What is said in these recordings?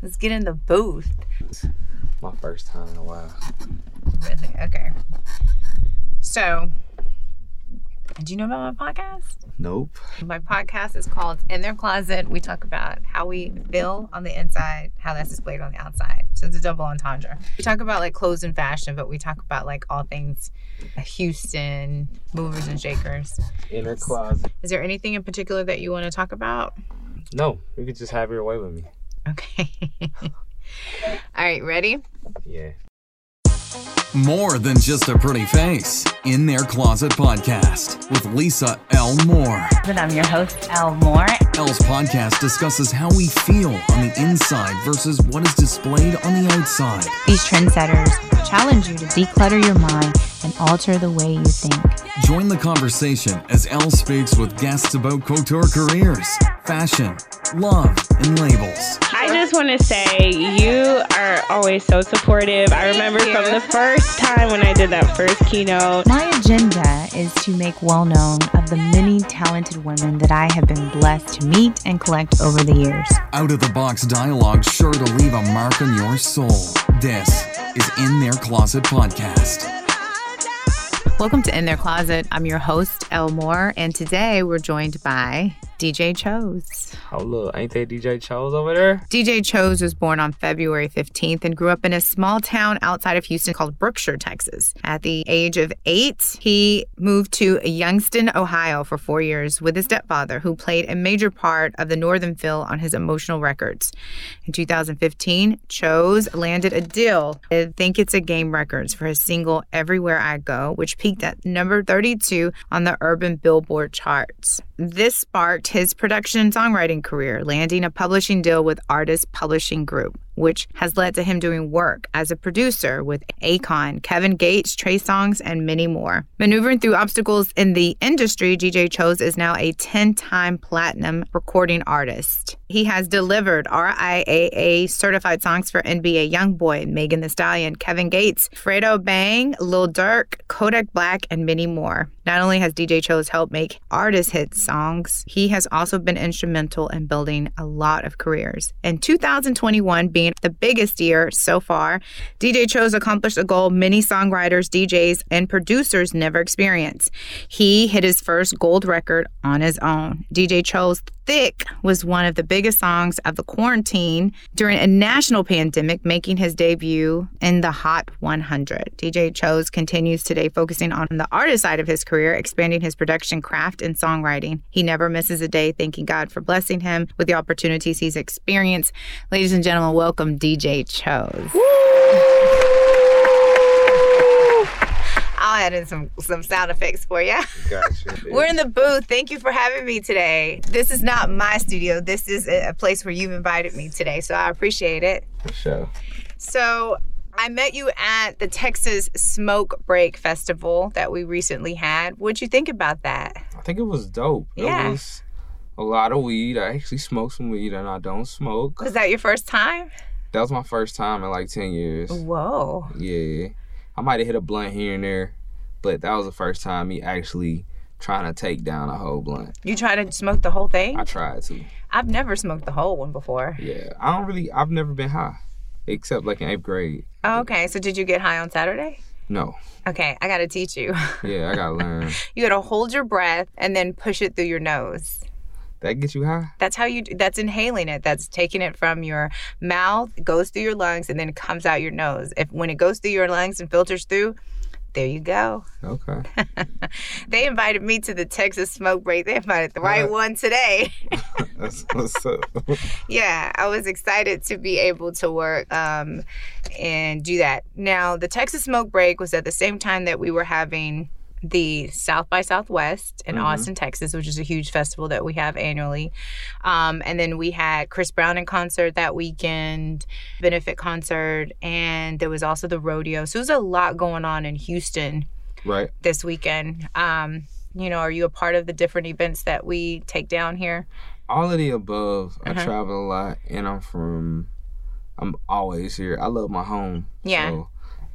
Let's get in the booth. My first time in a while. Really? Okay. So, do you know about my podcast? Nope. My podcast is called In Their Closet. We talk about how we feel on the inside, how that's displayed on the outside. So it's a double entendre. We talk about like clothes and fashion, but we talk about like all things Houston, movers and shakers. Inner closet. Is there anything in particular that you want to talk about? No, you could just have your way with me. Okay. all right, ready? Yeah. More than just a pretty face. In Their Closet podcast with Lisa L. Moore. But I'm your host, Elle Moore. Elle's podcast discusses how we feel on the inside versus what is displayed on the outside. These trendsetters challenge you to declutter your mind and alter the way you think. Join the conversation as Elle speaks with guests about couture careers, fashion, love, and labels. I just want to say you are always so supportive. I remember from the first time when I did that first keynote. My agenda is to make well known of the many talented women that I have been blessed to meet and collect over the years. Out of the box dialogue sure to leave a mark on your soul. This is In Their Closet podcast. Welcome to In Their Closet. I'm your host, Elle Moore, and today we're joined by DJ Chose. Oh look, ain't they DJ Chose over there? DJ Chose was born on February 15th and grew up in a small town outside of Houston called Brookshire, Texas. At the age of eight, he moved to Youngstown, Ohio for four years with his stepfather, who played a major part of the Northern Fill on his emotional records. In 2015, Chose landed a deal with Think It's a Game Records for his single Everywhere I Go, which peaked at number 32 on the Urban Billboard charts. This sparked his production and songwriting career, landing a publishing deal with Artist Publishing Group, which has led to him doing work as a producer with Akon, Kevin Gates, Trey Songz, and many more. Maneuvering through obstacles in the industry, DJ Chose is now a 10 time platinum recording artist. He has delivered RIAA certified songs for NBA Youngboy, Megan Thee Stallion, Kevin Gates, Fredo Bang, Lil Durk, Kodak Black, and many more. Not only has DJ Chose helped make artist hit songs, he has also been instrumental in building a lot of careers. In 2021, being the biggest year so far, DJ Chose accomplished a goal many songwriters, DJs, and producers never experienced. He hit his first gold record on his own. DJ Chose Thick was one of the biggest songs of the quarantine during a national pandemic, making his debut in the Hot 100. DJ Chose continues today focusing on the artist side of his career, expanding his production craft and songwriting. He never misses a day thanking God for blessing him with the opportunities he's experienced. Ladies and gentlemen, welcome DJ Chose. I'll add in some some sound effects for you. Gotcha. We're in the booth. Thank you for having me today. This is not my studio. This is a place where you've invited me today, so I appreciate it. For sure. So, I met you at the Texas Smoke Break Festival that we recently had. What'd you think about that? I think it was dope. Yeah. It was a lot of weed. I actually smoked some weed and I don't smoke. Was that your first time? That was my first time in like 10 years. Whoa. Yeah. I might have hit a blunt here and there, but that was the first time me actually trying to take down a whole blunt. You tried to smoke the whole thing? I tried to. I've never smoked the whole one before. Yeah. I don't really, I've never been high except like in eighth grade. Oh, okay, so did you get high on Saturday? No. Okay, I gotta teach you. Yeah, I gotta learn. You gotta hold your breath and then push it through your nose. That gets you high? That's how you. That's inhaling it. That's taking it from your mouth, goes through your lungs, and then it comes out your nose. If when it goes through your lungs and filters through, there you go. Okay. They invited me to the Texas smoke break. They invited the right one today. That's what's up. yeah, I was excited to be able to work um, and do that. Now, the Texas smoke break was at the same time that we were having the South by Southwest in Mhm. Austin, Texas, which is a huge festival that we have annually. Um, and then we had Chris Brown in concert that weekend, benefit concert, and there was also the rodeo. So there's a lot going on in Houston right. this weekend. Um, you know, are you a part of the different events that we take down here? All of the above. I Uh-huh. travel a lot and I'm from I'm always here. I love my home. Yeah. So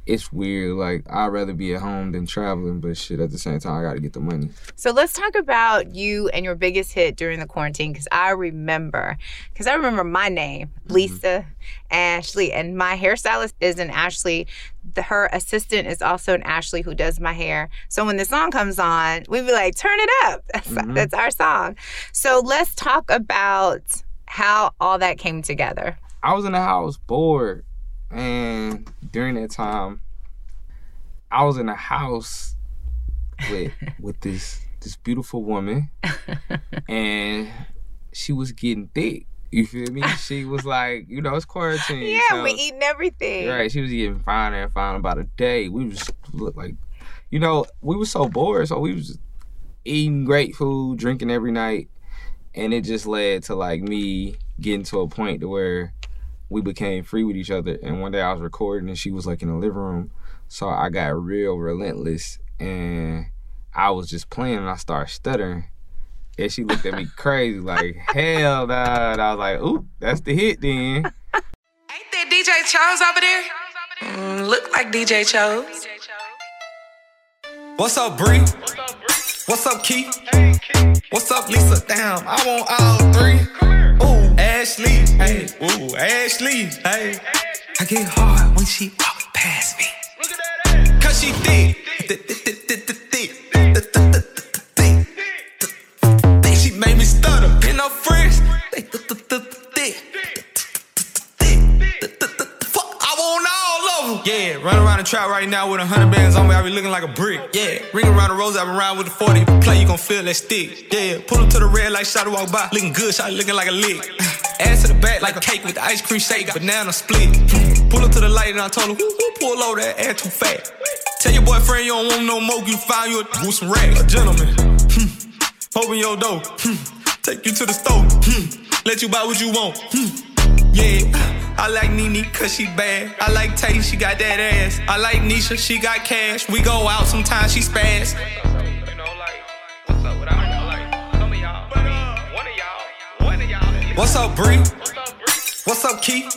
it's weird. Like I'd rather be at home than traveling, but shit, at the same time, I gotta get the money. So let's talk about you and your biggest hit during the quarantine because I remember, because I remember my name, Lisa Ashley, and my hairstylist is an Ashley. The, her assistant is also an Ashley who does my hair. So when the song comes on, we'd be like, turn it up. That's, Mhm. that's our song. So let's talk about how all that came together. I was in the house bored, and during that time, I was in a house with with this this beautiful woman, and she was getting thick. You feel me? She was like, you know, it's quarantine. Yeah, so- we eating everything. Right, she was getting finer and finer about a day. We was look like, you know, we were so bored, so we was eating great food, drinking every night, and it just led to like me getting to a point to where we became free with each other. And one day I was recording, and she was like in the living room, so I got real relentless, and I was just playing, and I started stuttering. And she looked at me crazy, like, hell nah. And I was like, ooh, that's the hit then. Ain't that DJ Chose over there? Mm, look like DJ Chose. What's up, Bree? What's up, Keith? What's up, Lisa? Damn, I want all three. Ooh, Ashley. Hey, ooh, Ashley. Hey, I get hard when she walk past me. Cause she thick. Thick, thick, thick, thick, thick, thick. She made me stutter. In her friends. Thick, thick, thick, thick, thick. Fuck, I want all of them. Yeah, run around the trap right now with a hundred bands on me. I be looking like a brick. Yeah, ring around the rose, I been around with the 40. If you play, you gon' feel that stick. Yeah, pull up to the red light, shot walk by. Looking good, shot looking like a lick. Ass to the back like a cake with the ice cream shake. Banana split. Pull up to the light and I told her, who, pull over that ass too fat? Tell your boyfriend you don't want no more, you find you a some racks. A gentleman. Hmm. Open your door. Hmm. Take you to the store. Hmm. Let you buy what you want. Hmm. Yeah, I like Nene cause she bad. I like Tay, she got that ass. I like Nisha, she got cash. We go out sometimes, she spaz. What's up, Bree? What's up, Keith?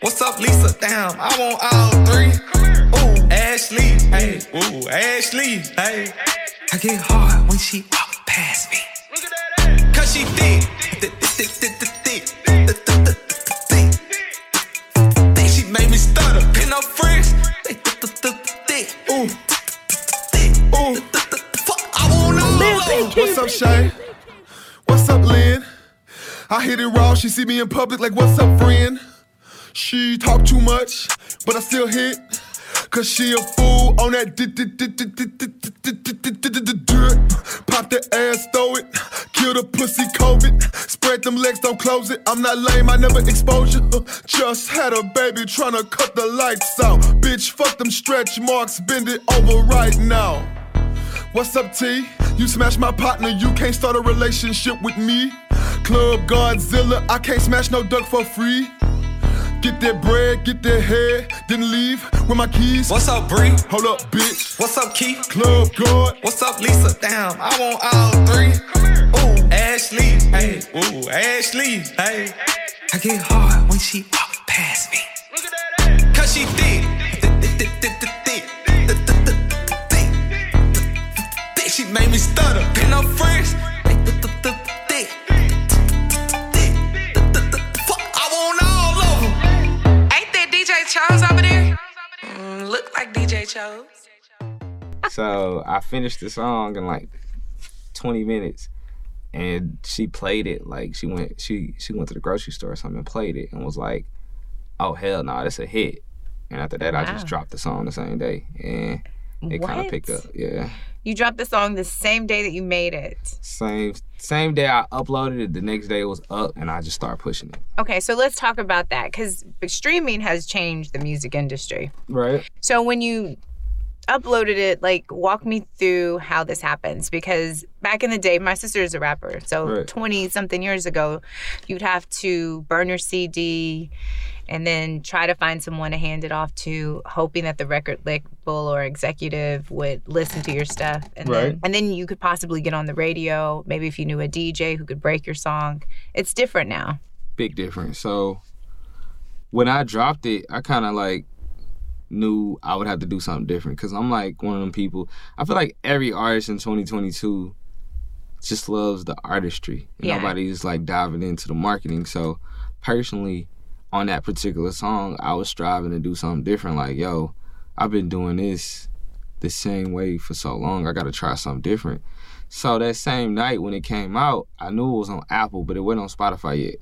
What's up, Lisa? Damn, I want all three. Ooh, Ashley. Hey, ooh, Ashley. Hey, I get hard when she walk past me. Cause she thick. Thick, thick, thick, thick, thick, thick. Thick, thick, thick, thick, thick. Thick, She made me stutter. In her friends. Thick, thick, thick, thick, thick. Ooh. Thick, ooh. Thick, thick, thick. Fuck, I want all of them. What's up, Shay? What's up, Lynn? I hit it raw, she see me in public like, what's up, friend? She talk too much, but I still hit. Cause she a fool on that drip. Pop the ass, throw it. Kill the pussy COVID. Spread them legs, don't close it. I'm not lame, I never expose you. Just had a baby tryna cut the lights out. Bitch, fuck them stretch marks, bend it over right now. What's up, T? You smash my partner, you can't start a relationship with me. Club Godzilla, I can't smash no duck for free. Get that bread, get that head, then leave with my keys. What's up, Bree? Hold up, bitch. What's up, Keith? Club God. What's up, Lisa? Damn, I want all three. Ooh, Ashley. Hey, ooh, Ashley. Hey, I get hard when she walk past me. Cause she thick. Thick, thick, thick, thick, thick, thick. Thick, thick, thick, thick, thick. Thick, She made me stutter. In her friends. Chose over there? Mm, look like DJ Chose. So I finished the song in like 20 minutes, and she played it like she went she she went to the grocery store or something and played it and was like, "Oh hell no, that's a hit." And after that, I just dropped the song the same day, and it kind of picked up. Yeah, You dropped the song the same day that you made it. same same day I uploaded it. The next day it was up, and I just started pushing it. Okay, so let's talk about that because streaming has changed the music industry. Right. So when you uploaded it, like walk me through how this happens because back in the day, my sister is a rapper. So Right. 20 something years ago, you'd have to burn your CD and then try to find someone to hand it off to, hoping that the record label or executive would listen to your stuff. And then Right. and then you could possibly get on the radio, maybe if you knew a DJ who could break your song. It's different now. big difference. So when I dropped it, I kind of like knew I would have to do something different because I'm like one of them people. I feel like every artist in 2022 just loves the artistry. Yeah. Nobody's like diving into the marketing. So personally, on that particular song, I was striving to do something different. Like, yo, I've been doing this the same way for so long. I got to try something different. So that same night when it came out, I knew it was on Apple, but it wasn't on Spotify yet.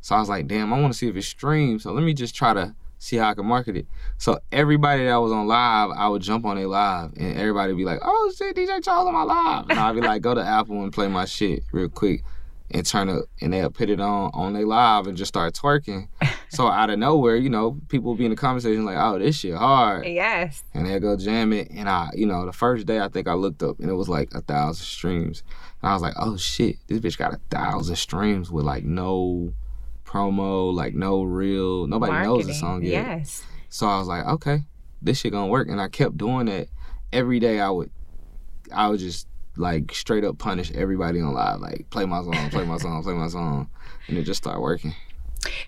So I was like, damn, I want to see if it streams. So let me just try to see how I can market it. So everybody that was on live, I would jump on a live and everybody would be like, oh shit, DJ Chose on my live. And I'd be like, go to Apple and play my shit real quick and turn it and they'll put it on on their live and just start twerking. so out of nowhere, you know, people would be in the conversation like, oh, this shit hard. Yes. And they'll go jam it. And I, you know, the first day I think I looked up and it was like a thousand streams. And I was like, oh shit, this bitch got a thousand streams with like no promo, like no real nobody knows the song yet. Yes. So I was like, okay, this shit gonna work. And I kept doing that. Every day I would I would just like straight up punish everybody on live. Like play my song, play my song, play my song. And it just started working.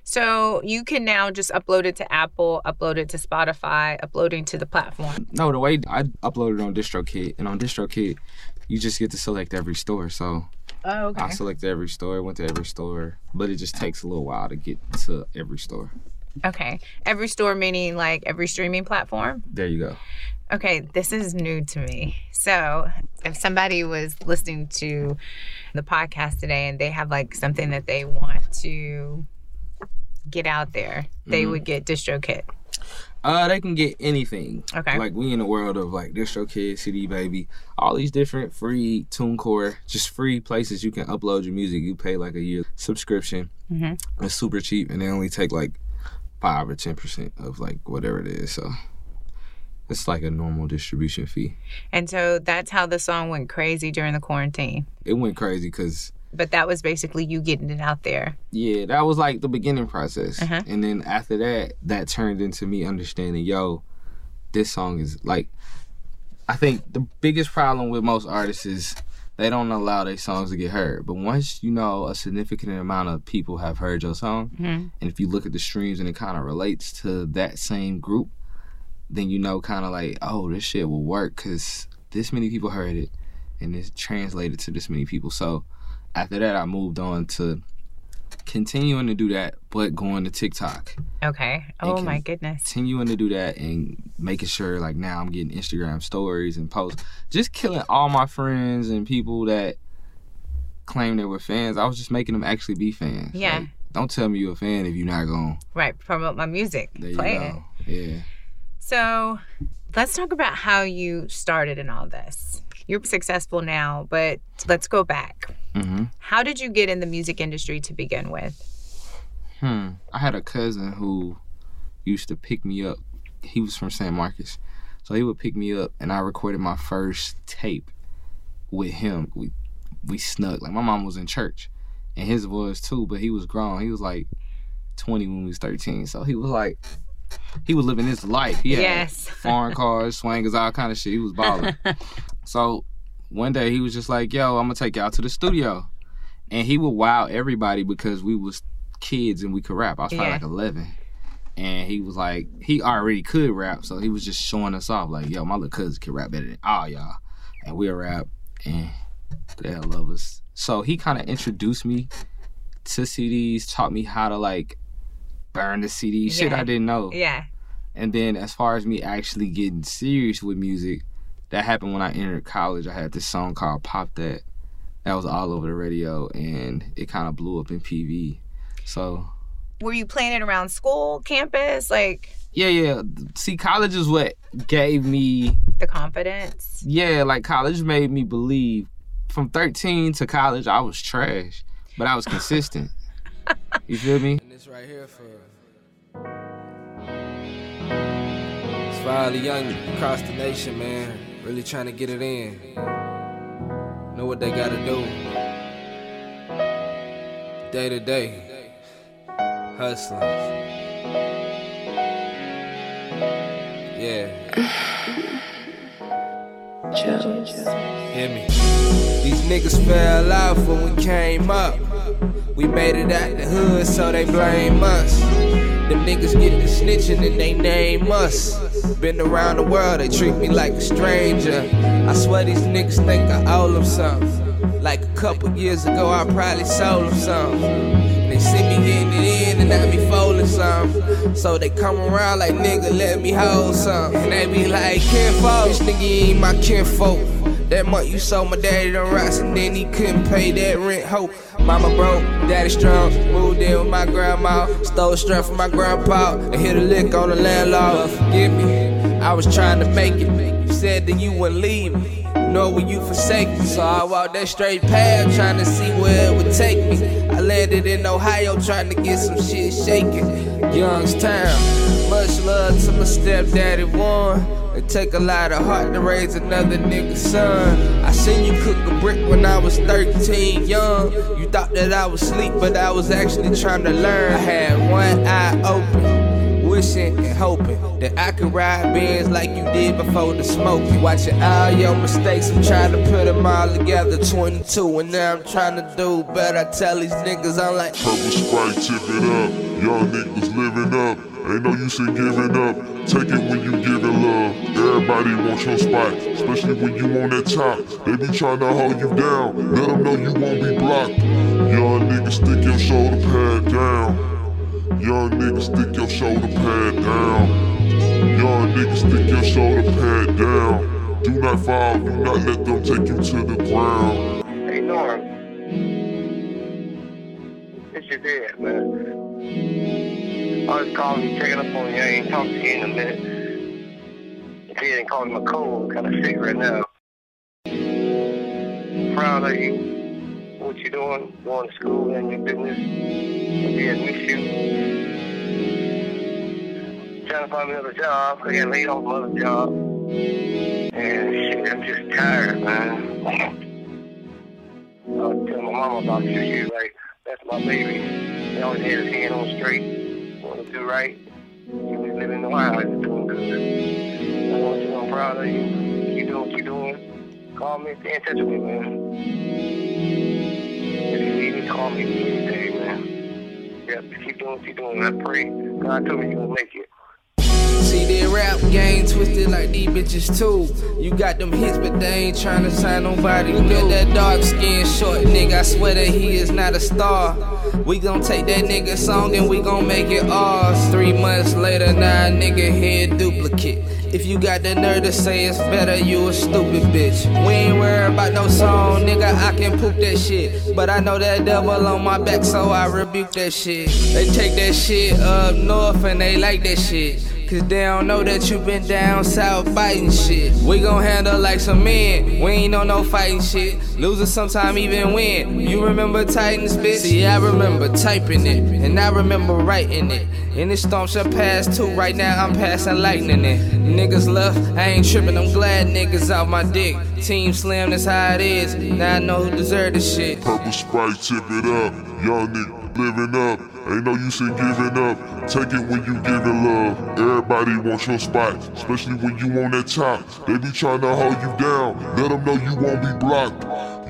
So you can now just upload it to Apple, upload it to Spotify, uploading to the platform. No, the way I uploaded on DistroKid, and on DistroKid, you just get to select every store. So Oh, okay. I selected every store, went to every store, but it just takes a little while to get to every store. Okay. Every store meaning like every streaming platform? There you go. Okay, this is new to me. So, if somebody was listening to the podcast today and they have like something that they want to get out there, they Mhm. would get DistroKid. Uh, they can get anything. Okay. Like we in the world of like DistroKid, CD Baby, all these different free TuneCore, just free places you can upload your music. You pay like a year subscription. Mhm. It's super cheap, and they only take like five or ten percent of like whatever it is. So it's like a normal distribution fee. And so that's how the song went crazy during the quarantine. It went crazy because But that was basically you getting it out there. Yeah, that was like the beginning process. Uh-huh. And then after that, that turned into me understanding, yo, this song is like I think the biggest problem with most artists is they don't allow their songs to get heard. But once you know a significant amount of people have heard your song, Mhm. and if you look at the streams and it kind of relates to that same group, then you know kind of like, oh, this shit will work because this many people heard it and it's translated to this many people. So after that, I moved on to continuing to do that, but going to TikTok. Okay. Oh my goodness. Continuing to do that and making sure like now I'm getting Instagram stories and posts. Just killing all my friends and people that claim they were fans. I was just making them actually be fans. Yeah. Like, don't tell me you're a fan if you're not going. Right. Promote my music. There you Play it. Yeah. So let's talk about how you started in all this. You're successful now, but let's go back. Mm-hmm. How did you get in the music industry to begin with? Hmm. I had a cousin who used to pick me up. He was from San Marcos. So he would pick me up and I recorded my first tape with him. We we snuck. Like my mom was in church and his was too, but he was grown. He was like 20 when we was 13. So he was like he was living his life. He had Yes. foreign cars, swangers, all kind of shit. He was balling. so one day he was just like, "Yo, I'm gonna take you out to the studio," and he would wow everybody because we was kids and we could rap. I was probably Yeah. like 11, and he was like, he already could rap, so he was just showing us off, like, "Yo, my little cousin can rap better than all y'all," and we'll rap, and they'll love us. So he kind of introduced me to CDs, taught me how to like burn the CD, shit Yeah. I didn't know. Yeah. And then as far as me actually getting serious with music, that happened when I entered college. I had this song called Pop That. That was all over the radio and it kind of blew up in PV. So, Were you playing it around school, campus, like yeah, yeah. See, college is what gave me, the confidence? yeah, like college made me believe from 13 to college, I was trash, but I was consistent. You feel me? This right here for it's the young across the nation, man. Really trying to get it in. Know what they gotta do. Day to day, hustling. Yeah. Hear me. These niggas fell off when we came up. We made it out the hood, so they blame us. Them niggas get to snitching and they name us. Been around the world, they treat me like a stranger. I swear these niggas think I owe them something. Like a couple years ago, I probably sold them something. See me getting it in and I be folding some. So they come around like nigga, let me hold some. And they be like, kinfolk, this nigga ain't my kinfolk. That month you sold my daddy the rocks and then he couldn't pay that rent. Hope mama broke, daddy strong. Moved in with my grandma, stole strength from my grandpa and hit a lick on the landlord. Forgive me, I was trying to make it. You said that you wouldn't leave me. Nor will you forsake me. So I walked that straight path, trying to see where it would take me. I landed in Ohio, trying to get some shit shaking. Youngstown, much love to my stepdaddy Warren. It take a lot of heart to raise another nigga's son. I seen you cook a brick when I was 13, young. You thought that I was asleep, but I was actually trying to learn. I had one eye open, wishing and hoping that I could ride Benz like you did before the smoking. Watching all your mistakes, I'm trying to put them all together. 22, and now I'm trying to do better. I tell these niggas I'm like, Purple Sprite, tip it up. Young niggas living up. Ain't no use in giving up. Take it when you giving love. Everybody wants your spot, especially when you on that top. They be trying to hold you down. Let them know you won't be blocked. Young niggas stick your shoulder pad down. Young niggas stick your shoulder pad down. Young niggas stick your shoulder pad down. Do not fall, do not let them take you to the ground. Hey Norm. It's your dad, man. I was calling you, checking up on you. I ain't talked to you in a minute. If you ain't calling my cold, kind of sick right now. Proud of you. What you doing? Going to school and your business. Yeah, miss you. Trying to find me another job. I got laid off my other job. And shit, I'm just tired, man. I was telling my mama about you. She was like, that's my baby. He always had his hand on straight. Want to do right. He was living in the wild. He's doing good. I want you to know I'm proud of you. Keep doing what you're doing. Call me. Stay in touch with me, man. If you need me, call me any day, man. Yeah, keep doing what you're doing. I pray. God told me you're going to make it. See that rap game twisted like these bitches too. You got them hits, but they ain't tryna sign nobody. Look at that dark skin short nigga. I swear that he is not a star. We gon' take that nigga song and we gon' make it ours. Three months later, now a nigga head duplicate. If you got the nerve to say it's better, you a stupid bitch. We ain't worried about no song, nigga. I can poop that shit. But I know that devil on my back, so I rebuke that shit. They take that shit up north and they like that shit. Cause they don't know that you been down south fighting shit. We gon' handle like some men. We ain't on no fighting shit. Losing sometime even win. You remember Titans, bitch? See, I remember typing it. And I remember writing it. And this storm shall pass too. Right now I'm passing lightning it. Niggas left, I ain't tripping. I'm glad niggas out my dick. Team Slim, that's how it is. Now I know who deserve this shit. Purple Sprite, tip it up. Young nigga living up. Ain't no use in giving up. Take it when you giving love. Everybody wants your spot, especially when you on that top. They be trying to hold you down. Let them know you won't be blocked.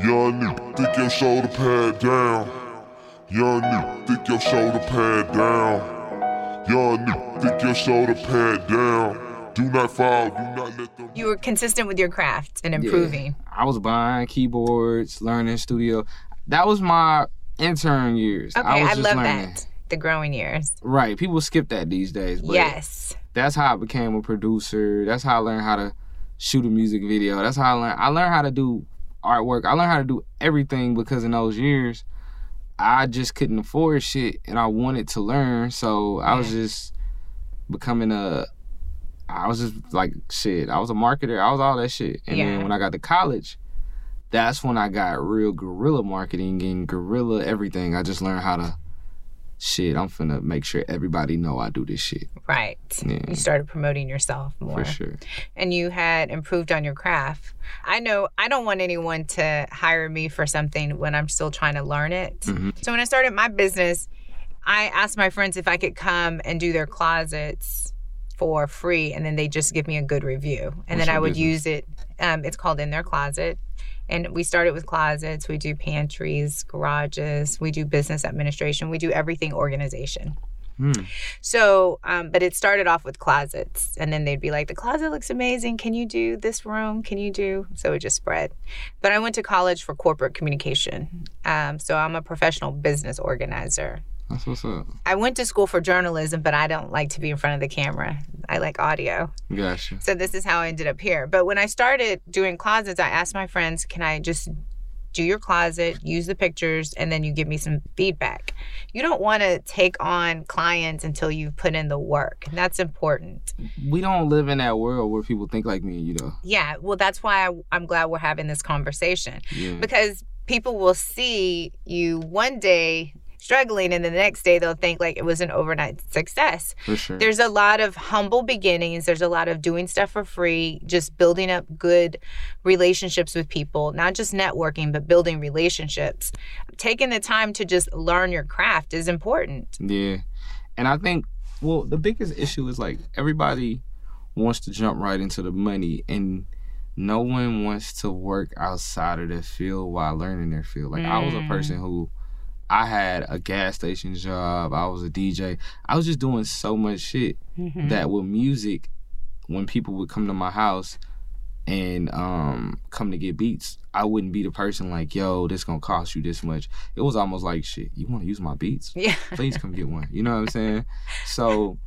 Young nigga, stick your shoulder pad down. Young nigga, stick your shoulder pad down. Young nigga, stick your shoulder pad down. Do not fall, do not let them. You were consistent with your craft and improving. I was buying keyboards, learning studio. That was my intern years. Okay, I was I, love learning. that. The growing years. Right. People skip that these days. But yes. That's how I became a producer. That's how I learned how to shoot a music video. That's how I learned I learned how to do artwork. I learned how to do everything because in those years I just couldn't afford shit and I wanted to learn. So I was just becoming a I was just like shit. I was a marketer. I was all that shit. And Yeah. then when I got to college, that's when I got real guerrilla marketing and guerrilla everything. I just learned how to shit. I'm finna make sure everybody know I do this shit. Right. Yeah. You started promoting yourself more. For sure. And you had improved on your craft. I know I don't want anyone to hire me for something when I'm still trying to learn it. Mhm. So when I started my business, I asked my friends if I could come and do their closets for free and then they just give me a good review. And What's then I would business? use it. Um, it's called In Their Closet. And we started with closets, we do pantries, garages, we do business administration, we do everything organization. Hmm. So, um, but it started off with closets, and then they'd be like, "The closet looks amazing. Can you do this room? Can you do?" So it just spread. But I went to college for corporate communication, um, so I'm a professional business organizer. That's what's up. I went to school for journalism, but I don't like to be in front of the camera. I like audio. Gotcha. So this is how I ended up here. But when I started doing closets, I asked my friends, "Can I just do your closet, use the pictures, and then you give me some feedback?" You don't want to take on clients until you've put in the work. That's important. We don't live in that world where people think like me you, know. Yeah, well, that's why I, I'm glad we're having this conversation Yeah. because people will see you one day struggling and the next day they'll think like it was an overnight success. For sure. There's a lot of humble beginnings. There's a lot of doing stuff for free, just building up good relationships with people, not just networking, but building relationships. Taking the time to just learn your craft is important. Yeah. And I think, well, the biggest issue is like everybody wants to jump right into the money and no one wants to work outside of their field while learning their field. Like I was a Mm. person who I had a gas station job, I was a DJ. I was just doing so much shit Mhm. that with music, when people would come to my house and um come to get beats, I wouldn't be the person like, yo, this gonna cost you this much. It was almost like shit, you wanna use my beats? Yeah. Please come get one. You know what I'm saying? So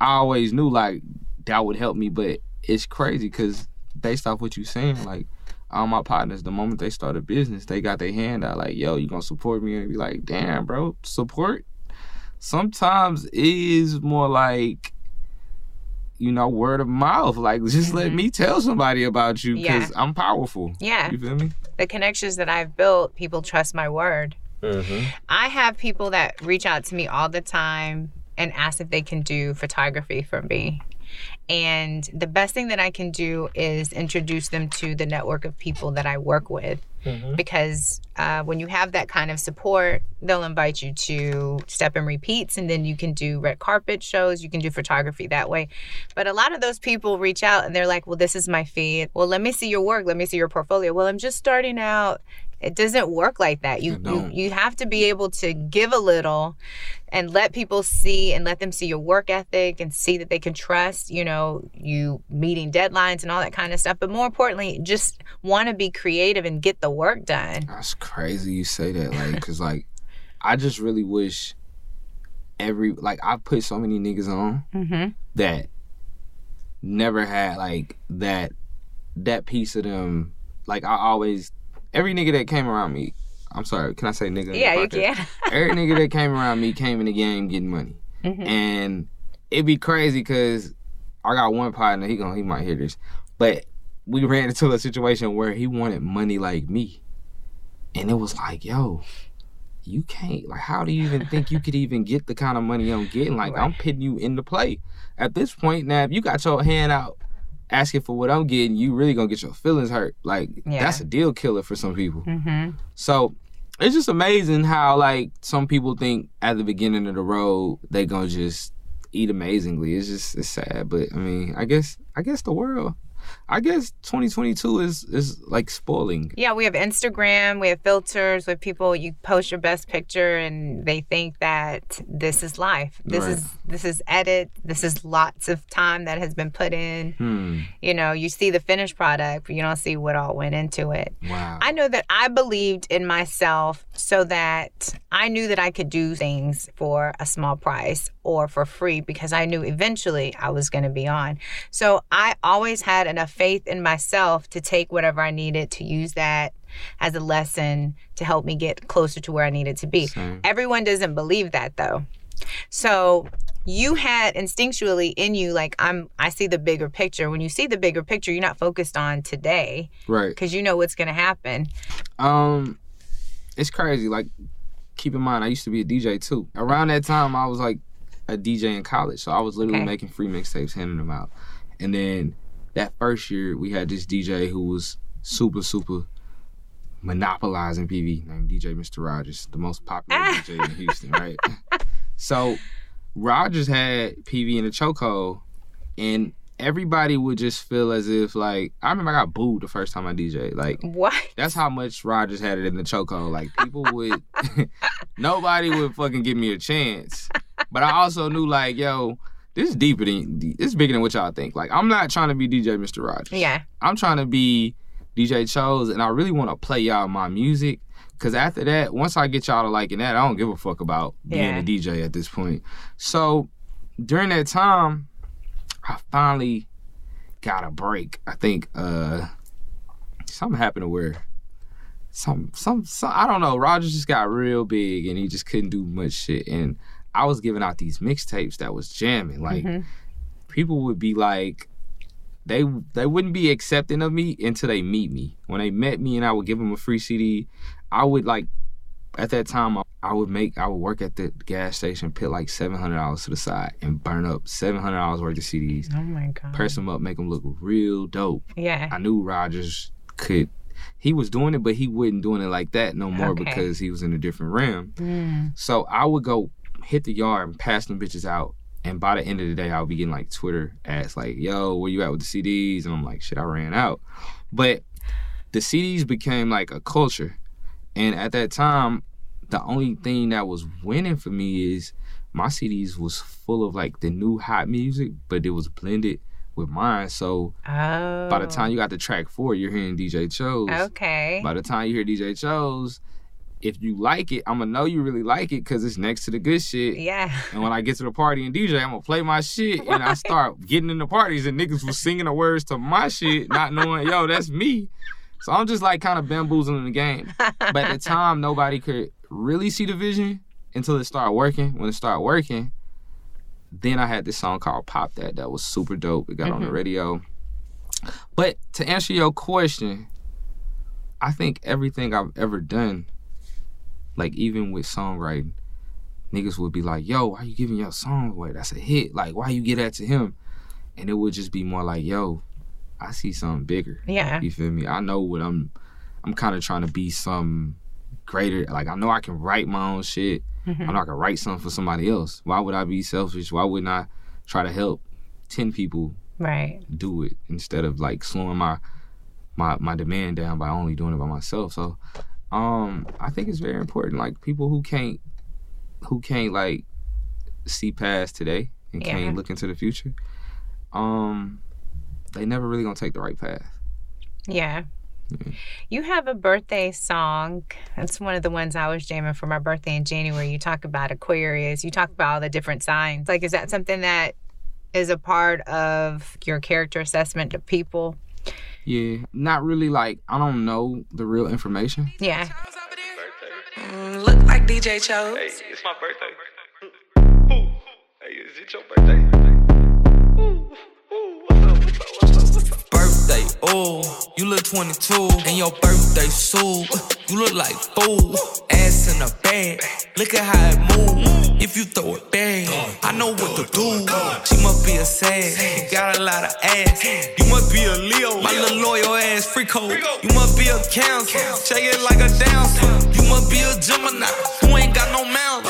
I always knew like that would help me, but it's crazy because based off what you're saying, like all my partners, the moment they start a business, they got their hand out like, yo, you gonna support me? And be like, damn, bro, support sometimes is more like you know, word of mouth. Like, just let me tell somebody about you because Mm-hmm. Yeah. I'm powerful. Yeah. You feel me? The connections that I've built, people trust my word. Mm-hmm. I have people that reach out to me all the time and ask if they can do photography for me. And the best thing that I can do is introduce them to the network of people that I work with. Because uh, when you have that kind of support, they'll invite you to step and repeats, and then you can do red carpet shows. You can do photography that way. But a lot of those people reach out and they're like, Well, this is my feed. Well, let me see your work. Let me see your portfolio. Well, I'm just starting out. It doesn't work like that. You, you you have to be able to give a little and let people see and let them see your work ethic and see that they can trust, you know, you meeting deadlines and all that kind of stuff. But more importantly, just want to be creative and get the work done. That's crazy you say that, like, cause like, I just really wish every like I put so many niggas on Mm-hmm. that never had like that that piece of them. Like I always, every nigga that came around me. I'm sorry, can I say nigga? Yeah, you can. every nigga that came around me came in the game getting money, Mhm. and it'd be crazy because I got one partner. He gonna he might hear this, but we ran into a situation where he wanted money like me, and it was like, yo. You can't like. How do you even think you could even get the kind of money I'm getting? Like I'm putting you into play. At this point, now if you got your hand out asking for what I'm getting, you really gonna get your feelings hurt. Like Yeah. that's a deal killer for some people. Mm-hmm. So it's just amazing how like some people think at the beginning of the road they gonna just eat amazingly. It's just it's sad, but I mean, I guess I guess the world, I guess 2022 is is like spoiling. Yeah, we have Instagram, we have filters with people you post your best picture and they think that this is life. This Right. is this is edit. This is lots of time that has been put in. Hmm. You know, you see the finished product, but you don't see what all went into it. Wow. I know that I believed in myself so that I knew that I could do things for a small price or for free because I knew eventually I was going to be on. So I always had enough faith in myself to take whatever I needed to use that as a lesson to help me get closer to where I needed to be. Same. Everyone doesn't believe that though. So you had instinctually in you like I'm I see the bigger picture. When you see the bigger picture, you're not focused on today Right. because you know what's going to happen. Um, it's crazy. Like, keep in mind, I used to be a DJ too. Around that time, I was like a DJ in college, so I was literally Okay. making free mixtapes, handing them out. And then that first year, we had this DJ who was super, super monopolizing PV, named DJ Mr. Rogers, the most popular ah. DJ in Houston, right? so Rogers had PV in the chokehold, and everybody would just feel as if like I remember I got booed the first time I DJ. Like What? that's how much Rogers had it in the chokehold. Like people would, nobody would fucking give me a chance. But I also knew like, yo, this is deeper than this is bigger than what y'all think. Like, I'm not trying to be DJ Mr. Rogers. Yeah. I'm trying to be DJ Chose, and I really want to play y'all my music. Cause after that, once I get y'all to liking that, I don't give a fuck about being Yeah. a DJ at this point. So during that time, I finally got a break. I think uh something happened to where some some, some I don't know. Rogers just got real big and he just couldn't do much shit. And I was giving out these mixtapes that was jamming. Like Mhm. people would be like they they wouldn't be accepting of me until they meet me. When they met me and I would give them a free CD, I would like at that time I, I would make I would work at the gas station, put like seven hundred dollars to the side, and burn up seven hundred dollars worth of CDs. Oh my god. Press them up, make them look real dope. Yeah. I knew Rogers could. He was doing it, but he wasn't doing it like that no more Okay. because he was in a different realm. Mm. So I would go hit the yard and pass them bitches out. And by the end of the day, I'll be getting like Twitter ads like, yo, where you at with the CDs? And I'm like, shit, I ran out. But the CDs became like a culture. And at that time, the only thing that was winning for me is my CDs was full of like the new hot music, but it was blended with mine. So Oh. by the time oh. you got to track four, you're hearing DJ Chose. Okay. By the time you hear DJ Chose, if you like it, I'm gonna know you really like it because it's next to the good shit. Yeah. And when I get to the party and DJ, I'm gonna play my shit and I start getting in the parties and niggas was singing the words to my shit, not knowing, yo, that's me. So I'm just like kind of bamboozling the game. But at the time, nobody could really see the vision until it started working. When it started working, then I had this song called Pop That that was super dope. It got on the Mhm. radio. But to answer your question, I think everything I've ever done, like even with songwriting, niggas would be like, yo, why you giving your song away? That's a hit. Like, why you get that to him? And it would just be more like, yo, I see something bigger. Yeah. You feel me? I know what I'm I'm kind of trying to be some greater. Like I know I can write my own shit. Mhm. I'm not gonna write something for somebody else. Why would I be selfish? Why wouldn't I try to help ten people Right. do it instead of like slowing my my my demand down by only doing it by myself. So um I think it's very important. Like people who can't who can't like see past today and Yeah. can't look into the future, um they never really gonna take the right path. Yeah. You have a birthday song. That's one of the ones I was jamming for my birthday in January. You talk about Aquarius. You talk about all the different signs. Like, is that something that is a part of your character assessment of people? Yeah, not really like I don't know the real information. Yeah. Mm, look like DJ Chose. Hey, it's my birthday. Ooh. Hey, is it your birthday? Oh, you look 22, and your birthday soon. You look like fool, ass in a bag. Look at how it move. If you throw it back, I know what to do. She must be a sad, got a lot of ass. You must be a Leo, my little loyal ass free code. You must be a cancer, shake it like a dancer. You must be a Gemini, who ain't got no mouth.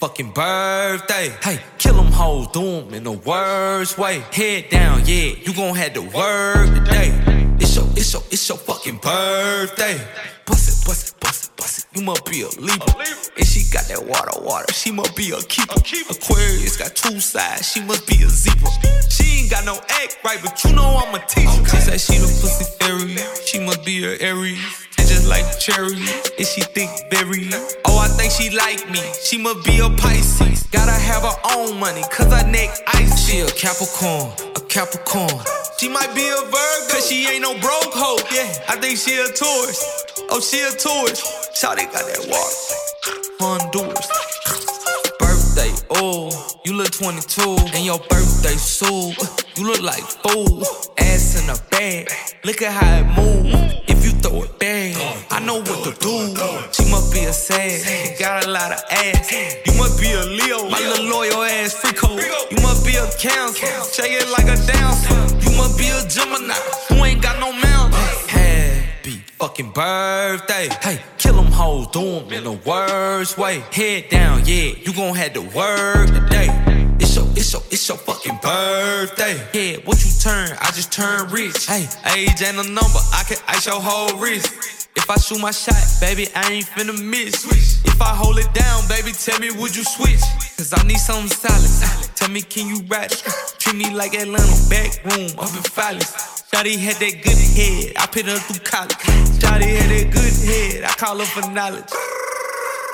Fucking birthday. Hey, kill them hoes, do 'em in the worst way. Head down, yeah, you gon' have to work today. It's your, it's your, it's your fucking birthday. Bust it, bust it, bust it, bust it. You must be a leaper. And she got that water, water. She must be a keeper. Aquarius got two sides. She must be a zebra. She ain't got no act right, but you know I'm a teacher. She said she the pussy fairy. She must be a Aries. Just like cherry, and she think berry. Oh, I think she like me. She must be a Pisces. Gotta have her own money, cause her neck icy. She a Capricorn, a Capricorn. She might be a Virgo, cause she ain't no broke hoe. Yeah, I think she a Taurus. Oh, she a Taurus. Shawty got that water. Honduras. Birthday, oh, you look 22, and your birthday soon. You look like fool, ass in a bag. Look at how it move. If you throw it back, I know what to do. She must be a sad, got a lot of ass. You must be a Leo, my little loyal ass free code. You must be a cancer, shake it like a dancer. You must be a Gemini, who ain't got no mouth. Fucking birthday. Hey, kill them hoes, do 'em in the worst way. Head down, yeah, you gon' have to work today. It's your, it's your, it's your fucking birthday. Yeah, what you turn? I just turned rich. Hey, age ain't a number, I can ice your whole wrist. If I shoot my shot, baby, I ain't finna miss. If I hold it down, baby, tell me would you switch? Cause I need something solid. Tell me, can you it? Treat me like Atlanta, back room, up in Phallus. Shawty had that good head, I put her through college. Shawty had that good head, I call her for knowledge.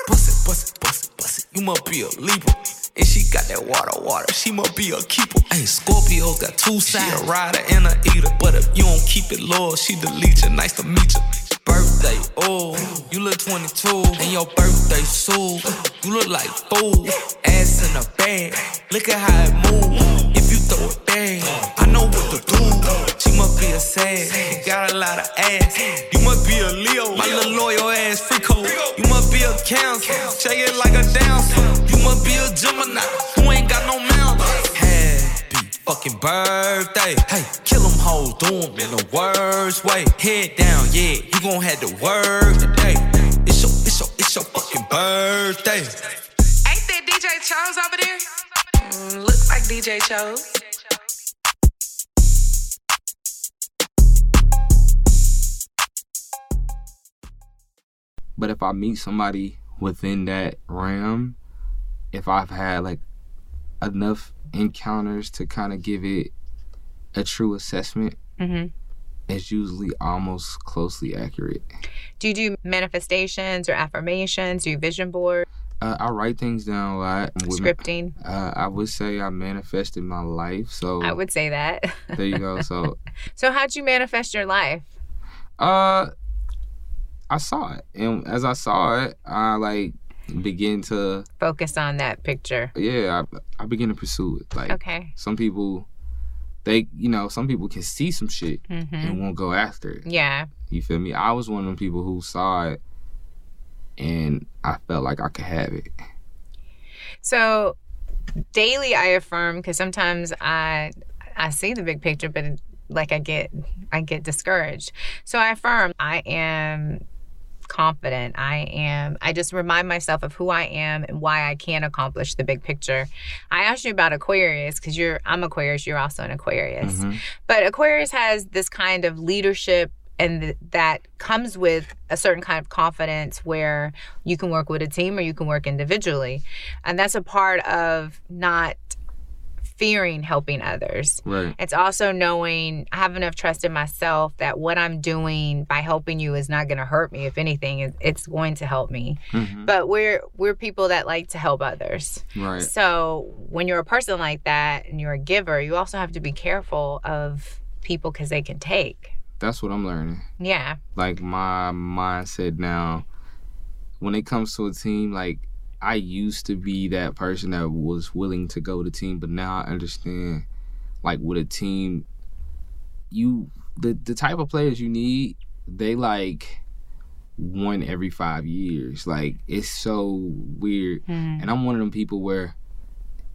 Bust it, bust it, bust it, bust it. You must be a Libra. And she got that water, water. She must be a keeper. Hey, Scorpio got two sides. She a rider and a eater. But if you don't keep it loyal, she delete you. Nice to meet you. Birthday, oh, you look 22. And your birthday soon. You look like fool. Ass in a bag. Look at how it move. You throw I know what to do. She must be a sad. Got a lot of ass. You must be a Leo. My little loyal ass free code. You must be a cancer. Shake it like a dancer. You must be a Gemini. Who ain't got no mouth. Happy fucking birthday. Hey, kill them hoes, do 'em in the worst way. Head down, yeah, you gon' have to work today. It's your, it's your, it's your fucking birthday. Ain't that DJ Chose over there? Mm, look like DJ Chose. But if I meet somebody within that realm, if I've had like enough encounters to kind of give it a true assessment, Mm-hmm. it's usually almost closely accurate. Do you do manifestations or affirmations? Do you vision board, Uh, I write things down a lot. With- scripting? Uh, I would say I manifested my life. So I would say that. there you go. So so how'd you manifest your life? uh, I saw it, and as I saw it, I like begin to Focus on that picture. yeah, I, I begin to pursue it. Like Okay. some people, they you know some people can see some shit Mhm. and won't go after it. Yeah. You feel me? I was one of them people who saw it, and I felt like I could have it. So daily I affirm because sometimes I I see the big picture, but it, like I get I get discouraged. So I affirm I am confident. I am I just remind myself of who I am and why I can accomplish the big picture. I asked you about Aquarius because you're I'm Aquarius, you're also an Aquarius. Mhm. But Aquarius has this kind of leadership and th- that comes with a certain kind of confidence where you can work with a team or you can work individually. And that's a part of not fearing helping others. Right. It's also knowing I have enough trust in myself that what I'm doing by helping you is not going to hurt me. If anything, it's going to help me. Mhm. But we're we're people that like to help others. Right. So when you're a person like that and you're a giver, you also have to be careful of people because they can take. That's what I'm learning. Yeah. like my mindset now when it comes to a team like i used to be that person that was willing to go to team but now i understand like with a team you the, the type of players you need they like one every five years like it's so weird Mhm. and i'm one of them people where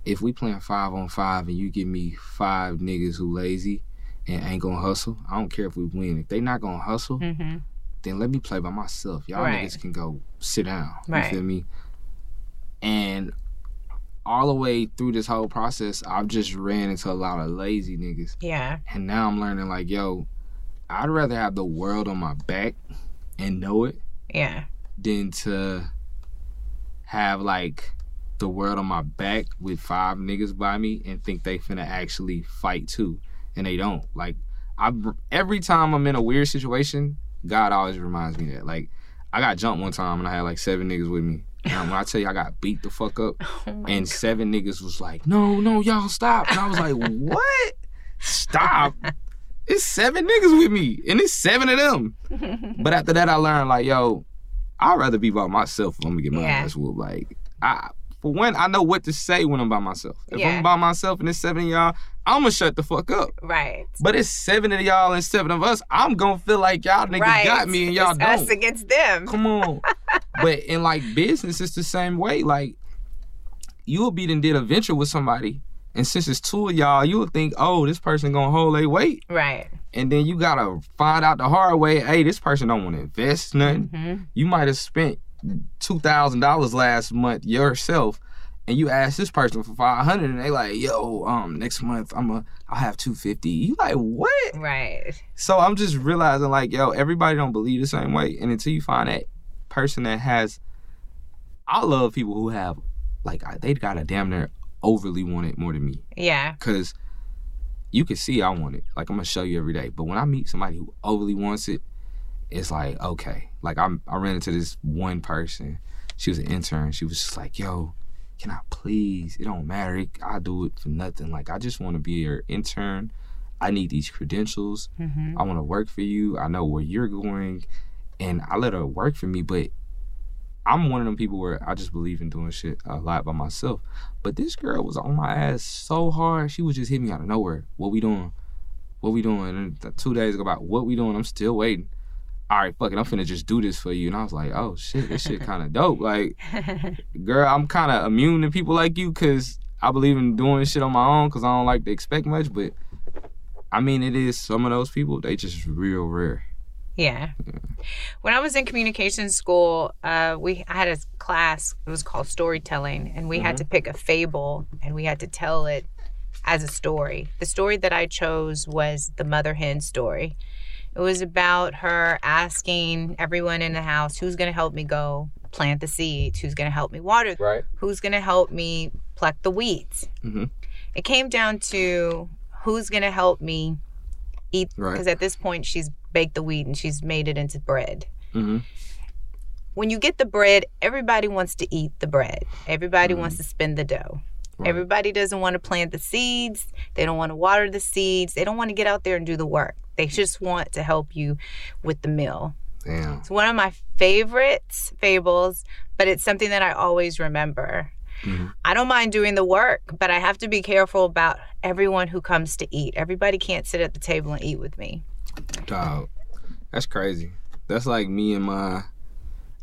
if we playing five on five and you give me five niggas who lazy and ain't gonna hustle i don't care if we win if they not gonna hustle Mm-hmm. then let me play by myself. Y'all Right. niggas can go sit down. Right. You feel me? And all the way through this whole process, I've just ran into a lot of lazy niggas. Yeah. And now I'm learning like, yo, I'd rather have the world on my back and know it Yeah. than to have like the world on my back with five niggas by me and think they finna actually fight too. And they don't. Like I every time I'm in a weird situation, God always reminds me that. Like I got jumped one time and I had like seven niggas with me. And when I tell you I got beat the fuck up oh and seven niggas was like, No, no, y'all stop. And I was like, What? Stop. It's seven niggas with me, and it's seven of them. But after that, I learned like, yo, I'd rather be by myself if I'm gonna get my Yeah. ass whooped. Like, I for one, I know what to say when I'm by myself. If Yeah. I'm by myself and it's seven of y'all, I'm gonna shut the fuck up. Right. But it's seven of y'all and seven of us. I'm gonna feel like y'all niggas right. got me and y'all it's don't. us against them. Come on. but in like business, it's the same way. Like you will be done did a venture with somebody, and since it's two of y'all, you would think, oh, this person gonna hold their weight. Right. And then you gotta find out the hard way. Hey, this person don't want to invest nothing. Mhm. You might have spent two thousand dollars last month yourself, and you ask this person for five hundred, and they like, yo, um, next month I'm a, I'll have two fifty. You like what? Right. So I'm just realizing like, yo, everybody don't believe the same way, and until you find that person that has, I love people who have, like, they got a damn near overly want it more than me, Yeah. cause you can see I want it. Like I'm gonna show you every day, but when I meet somebody who overly wants it, it's like okay. Like I'm, I ran into this one person. She was an intern. She was just like, yo, can I please? It don't matter. I do it for nothing. Like I just want to be your intern. I need these credentials. Mhm. I want to work for you. I know where you're going, and I let her work for me. But I'm one of them people where I just believe in doing shit a lot by myself. But this girl was on my ass so hard. She was just hitting me out of nowhere. What we doing? What we doing? And two days ago, about what we doing? I'm still waiting. All right, fuck it. I'm finna just do this for you. And I was like, oh shit, this shit kind of dope. Like, girl, I'm kind of immune to people like you because I believe in doing shit on my own because I don't like to expect much. But I mean, it is some of those people. They just real rare. Yeah. When I was in communication school, uh, we I had a class. It was called storytelling, and we had Mhm. to pick a fable, and we had to tell it as a story. The story that I chose was the mother hen story. It was about her asking everyone in the house, "Who's going to help me go plant the seeds? Who's going to help me water? Right. Who's going to help me pluck the weeds?" Mm-hmm. It came down to who's going to help me eat Right. because at this point she's baked the wheat and she's made it into bread. Mm-hmm. When you get the bread, everybody wants to eat the bread. Everybody wants to spin the dough. Right. Everybody doesn't want to plant the seeds. They don't want to water the seeds. They don't want to get out there and do the work. They just want to help you with the meal. Damn. It's one of my favorite fables, but it's something that I always remember. Mhm. I don't mind doing the work, but I have to be careful about everyone who comes to eat. Everybody can't sit at the table and eat with me. Dog, that's crazy. That's like me and my.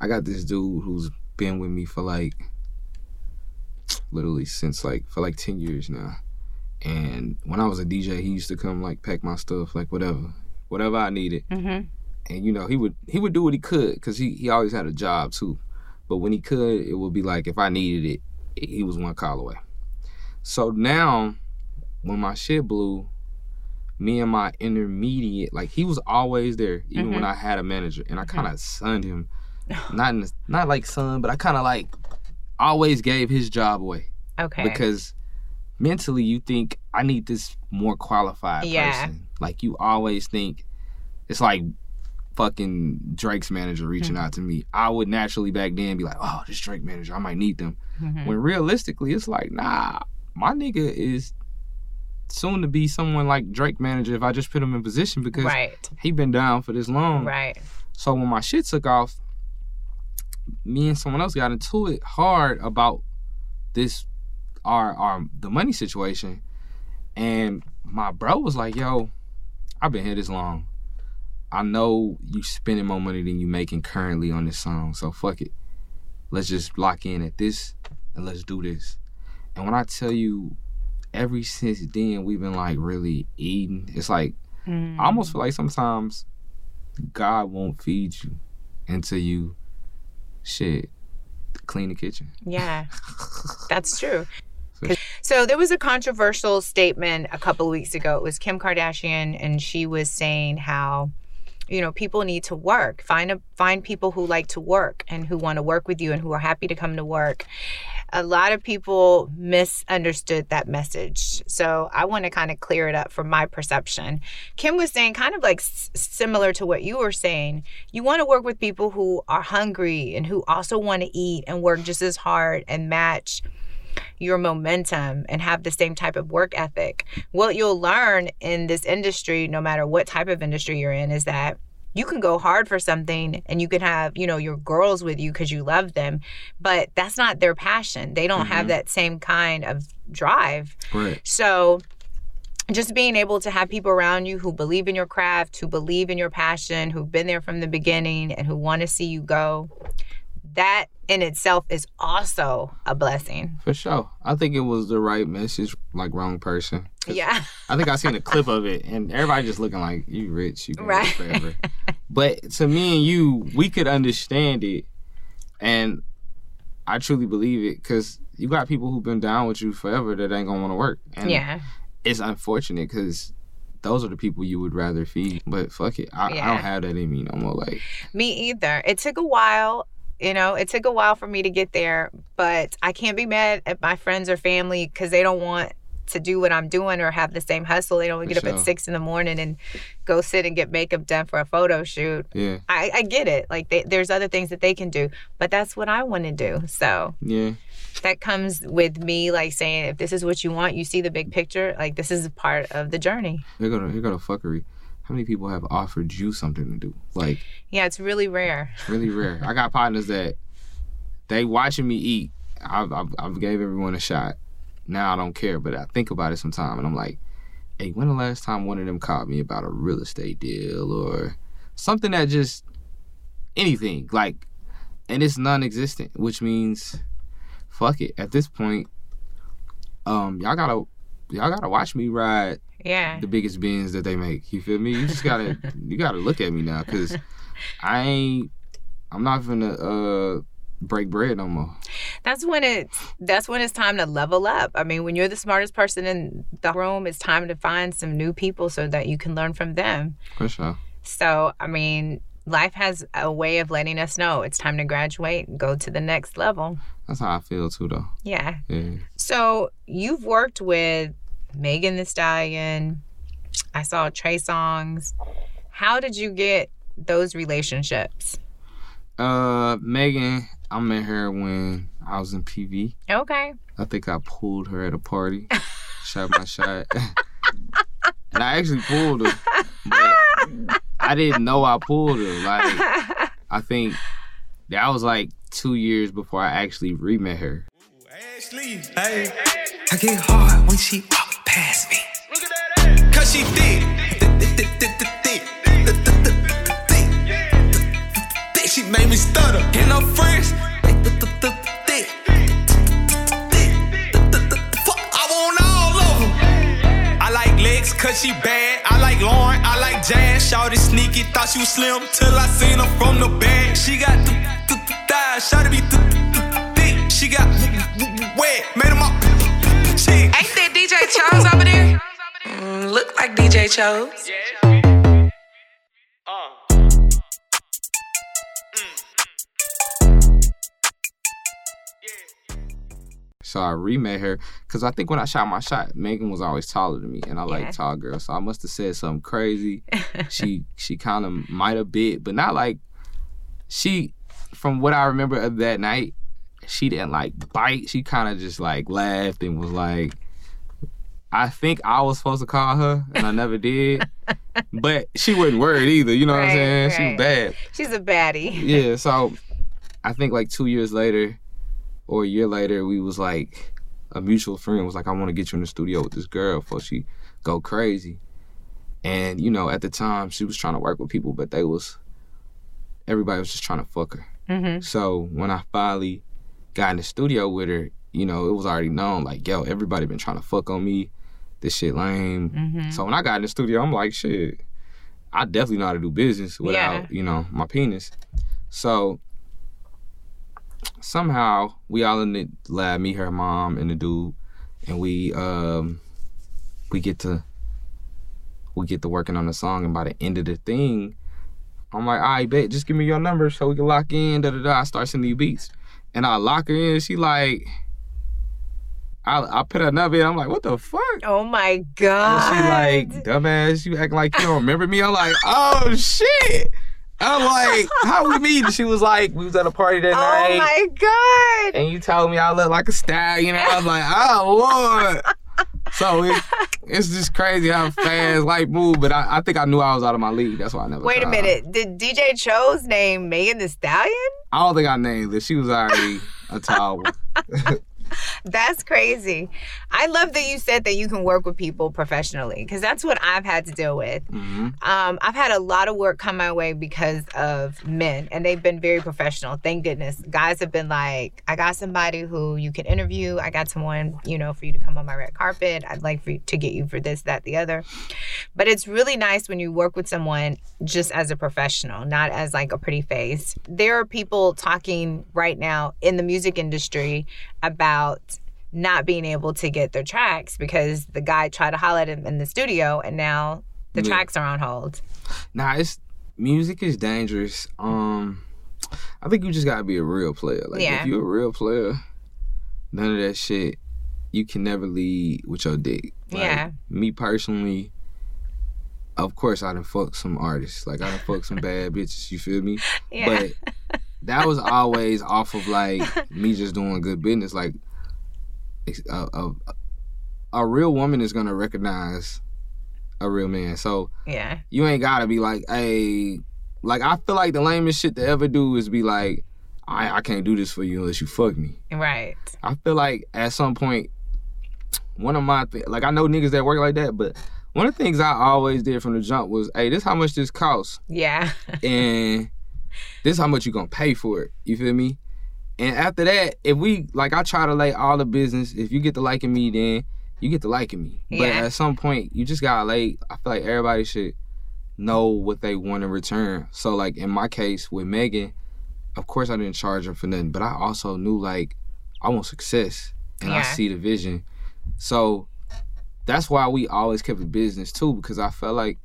I got this dude who's been with me for like, literally since like for like ten years now. And when I was a DJ, he used to come like pack my stuff, like whatever, whatever I needed. Mm-hmm. And you know, he would he would do what he could because he he always had a job too. But when he could, it would be like if I needed it, he was one call away. So now, when my shit blew, me and my intermediate, like he was always there, even when Mhm. I had a manager, and I kind of sunned him, not in the, not like son, but I kind of like always gave his job away Okay. because mentally you think I need this more qualified Yeah. person. Like you always think it's like fucking Drake's manager reaching Mm-hmm. out to me. I would naturally back then be like, oh, this Drake manager, I might need them. Mhm. When realistically, it's like, nah, my nigga is soon to be someone like Drake manager if I just put him in position because Right. he been down for this long. Right. So when my shit took off, me and someone else got into it hard about this our our the money situation. And my bro was like, yo, I've been here this long. I know you spending more money than you making currently on this song. So fuck it. Let's just lock in at this and let's do this. And when I tell you ever since then we've been like really eating, it's like I almost mm. feel like sometimes God won't feed you until you shit clean the kitchen. Yeah, that's true. So there was a controversial statement a couple of weeks ago. It was Kim Kardashian, and she was saying how, you know, people need to work. Find a find people who like to work and who want to work with you and who are happy to come to work. A lot of people misunderstood that message. So I want to kind of clear it up from my perception. Kim was saying, kind of like s- similar to what you were saying, you want to work with people who are hungry and who also want to eat and work just as hard and match your momentum and have the same type of work ethic. What you'll learn in this industry, no matter what type of industry you're in, is that you can go hard for something and you can have, you know, your girls with you because you love them, but that's not their passion. They don't have Mhm. that same kind of drive. Right. So just being able to have people around you who believe in your craft, who believe in your passion, who've been there from the beginning and who want to see you go, that in itself is also a blessing. For sure. I think it was the right message, like wrong person. Yeah. I think I seen a clip of it and everybody just looking like you rich, you Right. forever. but to me and you, we could understand it and I truly believe it because you got people who've been down with you forever that ain't gonna want to work. And Yeah. it's unfortunate because those are the people you would rather feed. But fuck it, I, I don't have that in me no more. Like Me either. It took a while. You know, it took a while for me to get there, but I can't be mad at my friends or family because they don't want to do what I'm doing or have the same hustle. They don't get up at six in the morning and go sit and get makeup done for a photo shoot. yeah, I, I get it. Like, they, there's other things that they can do, but that's what I want to do. So yeah. that comes with me, like saying, if this is what you want, you see the big picture. Like, this is a part of the journey. You're gonna you're gonna fuckery. How many people have offered you something to do? Like Yeah, it's really rare. really rare. I got partners that they watching me eat. I've, I've I've gave everyone a shot. Now I don't care, but I think about it sometime, and I'm like, hey, when the last time one of them called me about a real estate deal or something that just anything like, and it's non-existent, which means, fuck it. At this point, um, y'all gotta y'all gotta watch me ride Yeah. the biggest bins that they make. You feel me? You just gotta you gotta look at me now because I ain't I'm not gonna uh break bread no more. That's when it's that's when it's time to level up. I mean, when you're the smartest person in the room, it's time to find some new people so that you can learn from them. For sure. So, I mean, life has a way of letting us know it's time to graduate and go to the next level. That's how I feel too though. Yeah. Yeah. So, you've worked with Megan the Stallion. I saw Trey Songz. How did you get those relationships? Uh Megan, I met her when I was in PV. Okay. I think I pulled her at a party. shot my shot. and I actually pulled her. But I didn't know I pulled her. Like I think that was like two years before I actually re-met her. Ashley, hey. I get hard when she walk past me. Cause she thick. Thick, thick, thick, thick, thick. Thick, thick, thick, She made me stutter. And her friends, cause she bad. I like Lauren, I like Jazz. Shawty sneaky, thought she was slim till I seen her from the back. She got the, the, the thighs, shawty be the, the, thick. She got wet, made them up. Chick. Ain't that DJ Chose over there? Mm, look like DJ Chose. So I re-met her because I think when I shot my shot, Megan was always taller than me, and I Yeah. like tall girls. So I must have said something crazy. she she kind of might have bit, but not like she. From what I remember of that night, she didn't like bite. She kind of just like laughed and was like, I think I was supposed to call her, and I never did. but she wasn't worried either. You know what I'm Right, saying? She was bad She's a baddie. yeah, so I think like two years later or a year later, we was like a mutual friend was like, I want to get you in the studio with this girl before she go crazy. And you know, at the time, she was trying to work with people, but they was everybody was just trying to fuck her. Mm-hmm. So when I finally got in the studio with her, you know, it was already known like, yo, everybody been trying to fuck on me. This shit lame. Mhm. So when I got in the studio, I'm like, shit, I definitely know how to do business without, Yeah. you know, my penis. So somehow we all in the lab, me, her mom, and the dude, and we um we get to we get to working on the song, and by the end of the thing, I'm like, all right, bet, just give me your number so we can lock in. Da da da. I start sending you beats, and I lock her in. She like, I I put her number in. I'm like, what the fuck? Oh my And god. she like, dumbass, you acting like you don't remember me. I'm like, oh shit. I'm like, how we meet? She was like, we was at a party that Oh night. Oh my god. And you told me I look like a stallion. And I was like, oh lord. So it, it's just crazy how fast life move. But I, I think I knew I was out of my league. That's why I never. Wait a minute. Did DJ Chose name Megan the Stallion? I don't think I named it. She was already a tall one. That's crazy. I love that you said that you can work with people professionally because that's what I've had to deal with. Mhm. Um, I've had a lot of work come my way because of men, and they've been very professional. Thank goodness. Guys have been like, I got somebody who you can interview. I got someone, you know, for you to come on my red carpet. I'd like for you to get you for this, that, the other. But it's really nice when you work with someone just as a professional, not as like a pretty face. There are people talking right now in the music industry about not being able to get their tracks because the guy tried to holler at him in the studio and now the Yeah. tracks are on hold. Nah, it's music is dangerous. Um, I think you just gotta be a real player. Like Yeah. if you're a real player, none of that shit. You can never lead with your dick. Like, Yeah. Me personally, of course, I done fuck some artists. Like I done fuck some bad bitches. You feel me? Yeah. But that was always off of like me just doing good business. Like a, a, a real woman is gonna recognize a real man. So Yeah. you ain't gotta be like, hey, like I feel like the lamest shit to ever do is be like, I, I can't do this for you unless you fuck me. Right. I feel like at some point, one of my th- like I know niggas that work like that, but one of the things I always did from the jump was, hey, this how much this costs, Yeah. and this is how much you're gonna pay for it. You feel me? And after that, if we like, I try to lay all the business. If you get to liking me, then you get to liking me. But at some point, you just gotta lay. I feel like everybody should know what they want in return. So like in my case with Megan, of course I didn't charge her for nothing, but I also knew like I want success and I see the vision. So that's why we always kept a business too, because I felt like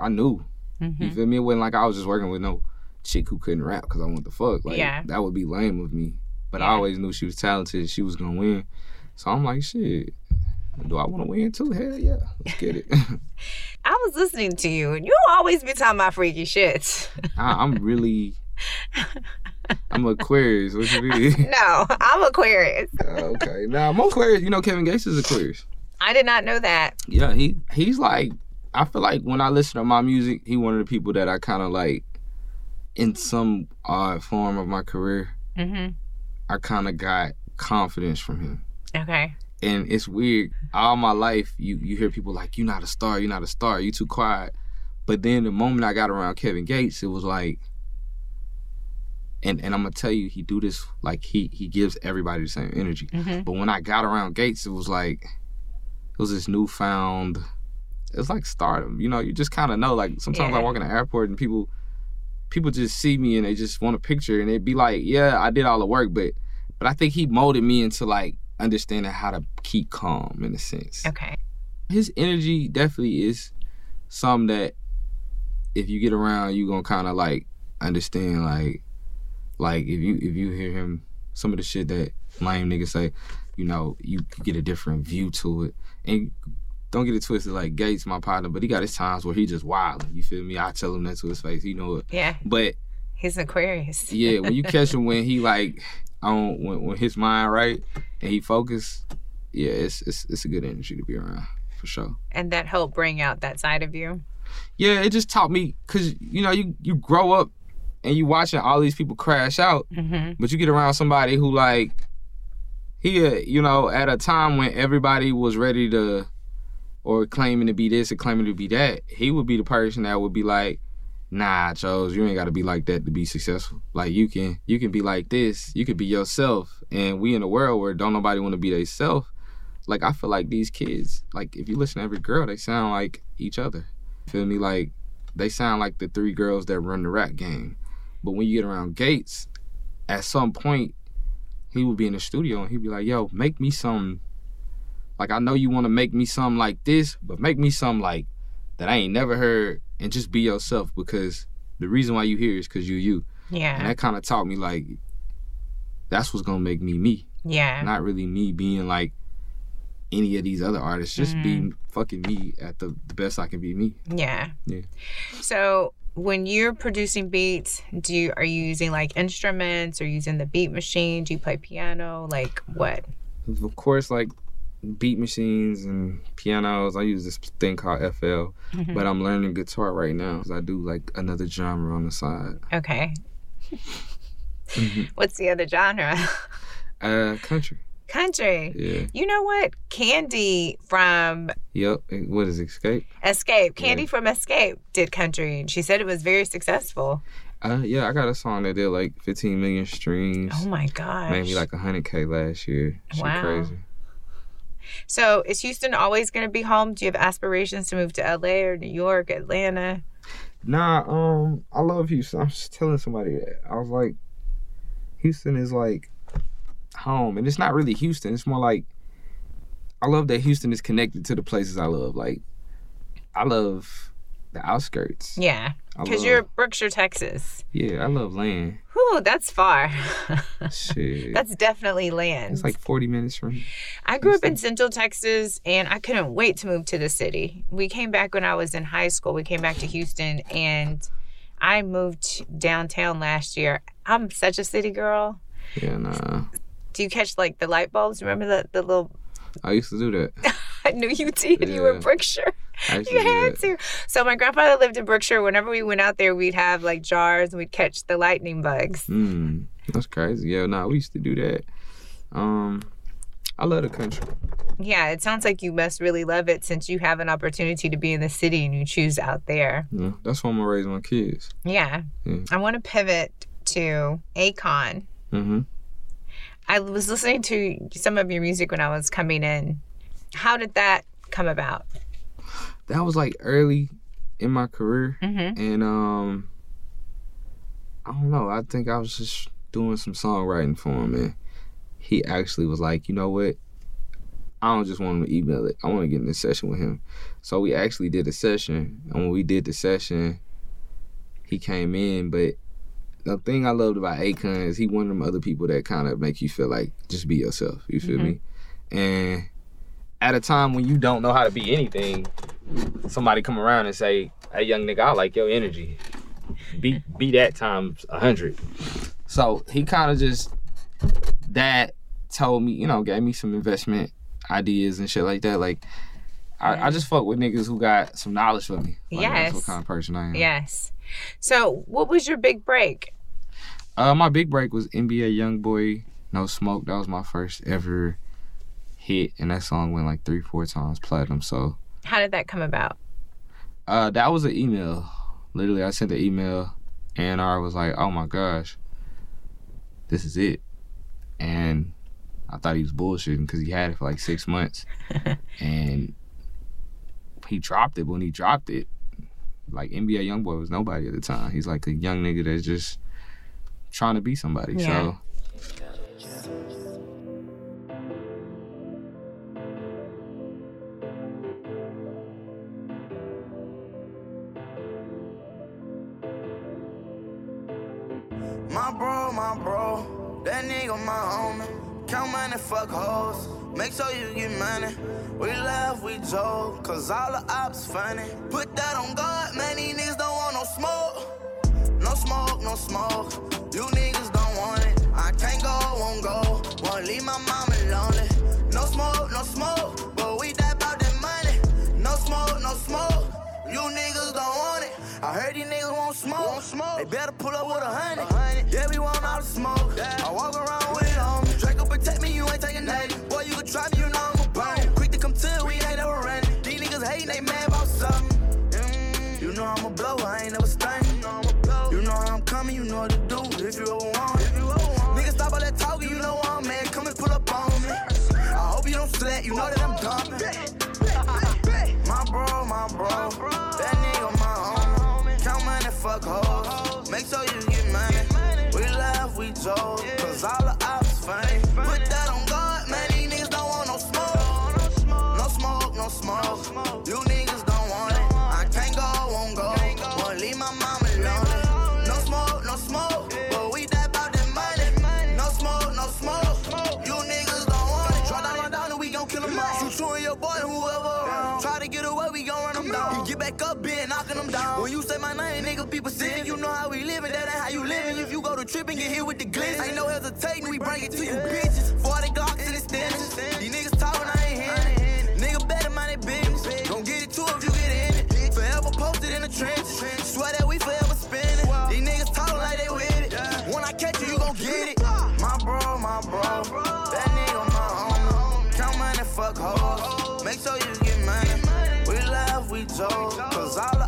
I knew. You Mhm. feel me? It wasn't like I was just working with no chick who couldn't rap because I want the fuck. Like Yeah. that would be lame of me. But I always knew she was talented. She was gonna win. So I'm like, shit. Do I want to win too? Hell yeah, let's get it. I was listening to you and you always be talking about freaky shit. I, I'm really, I'm Aquarius. What you mean? no, I'm Aquarius. Oh, okay, now I'm Aquarius. You know Kevin Gates is Aquarius. I did not know that. Yeah, he he's like I feel like when I listen to my music, he one of the people that I kind of like in some odd form of my career. Mm-hmm. I kind of got confidence from him. Okay. And it's weird. All my life, you you hear people like, "You're not a star. You're not a star. You too quiet." But then the moment I got around Kevin Gates, it was like, and and I'm gonna tell you, he do this like he he gives everybody the same energy. Mhm. But when I got around Gates, it was like, it was this newfound. It's like stardom. You know, you just kind of know. Like sometimes I walk in the airport and people people just see me and they just want a picture and they'd be like, "Yeah, I did all the work," but but I think he molded me into like understanding how to keep calm in a sense. Okay. His energy definitely is some that if you get around, you gonna kind of like understand like like if you if you hear him some of the shit that lame niggas say, you know, you get a different view to it. And don't get it twisted like Gates, my partner, but he got his times where he just wild. You feel me? I tell him that to his face. He know it. Yeah. But He's Aquarius. yeah, when you catch him when he like on when, when his mind right and he focused, yeah, it's it's it's a good energy to be around for sure. And that helped bring out that side of you. Yeah, it just taught me because you know you you grow up and you watching all these people crash out, Mm-hmm. but you get around somebody who like he uh, you know at a time when everybody was ready to or claiming to be this or claiming to be that, he would be the person that would be like, nah, Chose, you ain't gotta be like that to be successful. Like you can you can be like this, you can be yourself. And we in a world where don't nobody wanna be their self. Like I feel like these kids, like if you listen to every girl, they sound like each other. Feel me? Like they sound like the three girls that run the rap game. But when you get around Gates, at some point, he would be in the studio and he'd be like, yo, make me some like I know you wanna make me something like this, but make me something like that I ain't never heard and just be yourself because the reason why you here is because you you. Yeah. And that kind of taught me like that's what's gonna make me me. Yeah. Not really me being like any of these other artists. Just be Mhm. fucking me at the, the best I can be me. Yeah. Yeah. So when you're producing beats, do you are you using like instruments or using the beat machine? Do you play piano? Like what? Of course, like beat machines and pianos. I use this thing called FL, Mhm. but I'm learning guitar right now. 'cause I do like another genre on the side. Okay. Mhm. What's the other genre? Uh, country. Country. Yeah. You know what? Kandi from Yep. What is Xscape? Xscape. Kandi from Xscape did country and she said it was very successful. Uh, yeah, I got a song that did like 15 million streams. Oh my gosh. Made me like 100k last year. Shit Wow. crazy. So is Houston always gonna be home? Do you have aspirations to move to LA or New York, Atlanta? Nah, um, I love Houston. I was just telling somebody that. I was like, Houston is like, home, and it's not really Houston. It's more like I love that Houston is connected to the places I love. Like I love the outskirts. Yeah. Because you're Brookshire, Texas. Yeah, I love land. Whew, that's far. Shit. that's definitely land. it's like 40 minutes from I grew up in Central Texas and I couldn't wait to move to the city. We came back when I was in high school. We came back to Houston and I moved downtown last year. I'm such a city girl. Yeah, nah. Do you catch like the light bulbs? Remember the, the little I used to do that. I knew you did. You were Yeah. Brookshire. You had to. So my grandfather lived in Brookshire. Whenever we went out there, we'd have like jars and we'd catch the lightning bugs. Mm, that's crazy. Yeah, nah, we used to do that. Um, I love the country. Yeah, it sounds like you must really love it since you have an opportunity to be in the city and you choose out there. Yeah, that's why I'm gonna raise my kids. Yeah. Yeah. I want to pivot to Akon. Mm-hmm. I was listening to some of your music when I was coming in. How did that come about? That was like early in my career, Mhm. and um, I don't know. I think I was just doing some songwriting for him, and he actually was like, you know what? I don't just want him to email it. I want to get in a session with him. So we actually did a session, and when we did the session, he came in. But the thing I loved about Akon is he one of them other people that kind of make you feel like just be yourself. You feel Mhm. me? And at a time when you don't know how to be anything, somebody come around and say, "Hey, young nigga, I like your energy. Be be that times a hundred. So he kind of just that told me, you know, gave me some investment ideas and shit like that. Like I, I just fuck with niggas who got some knowledge for me. Like, Yes. That's what kind of person I am. Yes. So, what was your big break? Uh, my big break was NBA YoungBoy No Smoke. That was my first ever hit, and that song went like three, four times platinum. So How did that come about? uh, that was an email. Literally, I sent an email, and I was like, "Oh my gosh, this is it." And I thought he was bullshitting because he had it for like six months, and he dropped it. When he dropped it, like NBA YoungBoy was nobody at the time. He's like a young nigga that's just trying to be somebody. Yeah. So joke, cause all the ops funny. Put that on God, man, these niggas don't want no smoke. No smoke, no smoke. You niggas don't want it. I can't go, won't go. Won't leave my mama lonely. No smoke, no smoke. But we die about that money. No smoke, no smoke. You niggas don't want it. I heard these niggas won't smoke. They better pull up with a hundred. Yeah, we want all the smoke. Yeah. I walk around with it on me. Draco protect me, you ain't coming, you know what to do. If you ever want it. Niggas stop all that talking, you know I'm mad. Come and pull up on me. I hope you don't sweat, you know that I'm dumping. My bro, my bro, that nigga my homie. Count money, fuck hoes. Make sure you get money. We laugh, we joke, cause all the ops funny. Put that on God, man, these niggas don't want no smoke. No smoke, no smoke. Living. If you trip and get hit with the glitz, ain't no hesitating, we bring it to you, bitches. 40 Glocks and extensions. These niggas talking, I ain't hearing it. Nigga better mind their business. Gon' get it too if you get in it. Forever posted in the trenches. Swear that we forever spinning. These niggas talking like they with it. When I catch you, you gon' get it. My bro, my bro. That nigga my homie. Count money, fuck hoes. Make sure you get money. We laugh, we joke. Cause all the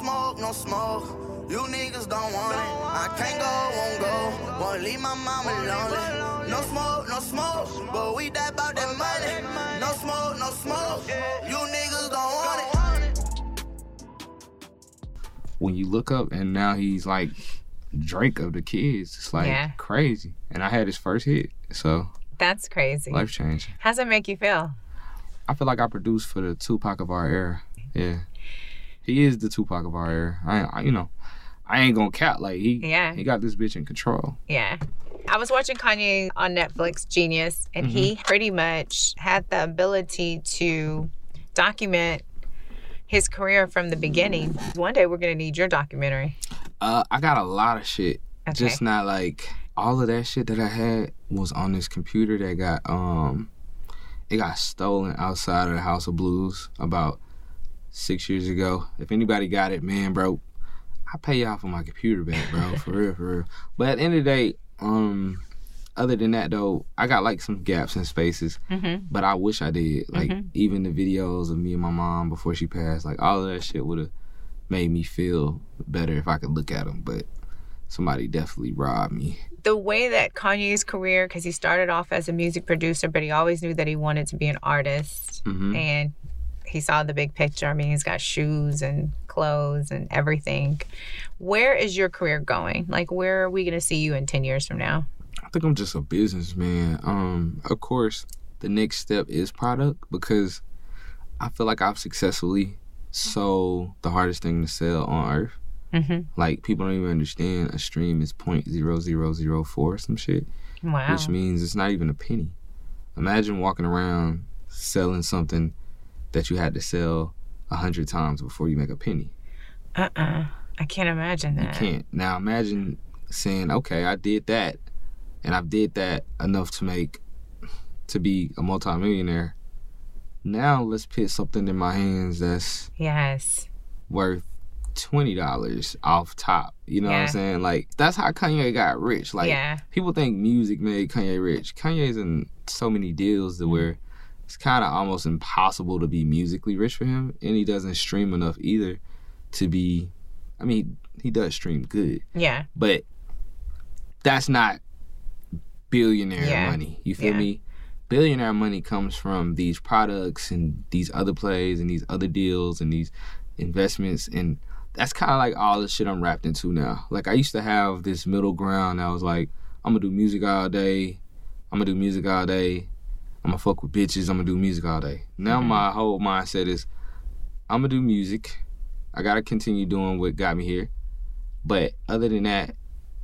smoke, no smoke. You niggas don't want it. I can't go, won't go. Won't leave my mama lonely. No smoke, no smoke. But we die about that money. No smoke, no smoke. You niggas don't want it. when you look up and now he's like Drake of the kids. It's like Yeah. crazy. And I had his first hit. So That's crazy. life changing. How's it make you feel? I feel like I produced for the Tupac of our era. Yeah. He is the Tupac of our era. I, I you know, I ain't gonna cap like he Yeah. he got this bitch in control. Yeah. I was watching Kanye on Netflix, Genius, and he Mm-hmm. pretty much had the ability to document his career from the beginning. One day we're to need your documentary. Uh, I got a lot of shit. Okay. Just not like all of that shit that I had was on this computer that got um, it got stolen outside of the House of Blues about six years ago. If anybody got it, man, bro, I pay y'all for my computer back, bro, for real, for real. But at the end of the day, um, other than that though, I got like some gaps and spaces. Mhm. But I wish I did. Like Mhm. even the videos of me and my mom before she passed, like all of that shit would have made me feel better if I could look at them. But somebody definitely robbed me. The way that Kanye's career, because he started off as a music producer, but he always knew that he wanted to be an artist. Mhm. And he saw the big picture. I mean, he's got shoes and clothes and everything. Where is your career going? Like, where are we going to see you in 10 years from now? I think I'm just a businessman. Um, of course, the next step is product because I feel like I've successfully sold the hardest thing to sell on earth. Mm-hmm. Like people don't even understand a stream is point zero zero zero four some shit, Wow. which means it's not even a penny. Imagine walking around selling something that you had to sell a hundred times before you make a penny. Uh uh I can't imagine You that. can't. Now imagine saying, okay, I did that, and I did that enough to make, to be a multimillionaire. Now let's put something in my hands that's Yes. worth twenty dollars off top. You know what I'm saying? Like that's how Kanye got rich. Like Yeah. people think music made Kanye rich. Kanye's in so many deals to where it's kind of almost impossible to be musically rich for him, and he doesn't stream enough either to be. I mean, he does stream good, Yeah. but that's not billionaire Yeah. money. You feel Yeah. me? Billionaire money comes from these products and these other plays and these other deals and these investments and that's kind of like all the shit I'm wrapped into now. Like I used to have this middle ground. I was like, I'm gonna do music all day. I'm gonna do music all day. I'm gonna fuck with bitches. I'm gonna do music all day. Now mm-hmm. my whole mindset is, I'm gonna do music. I gotta continue doing what got me here. But other than that,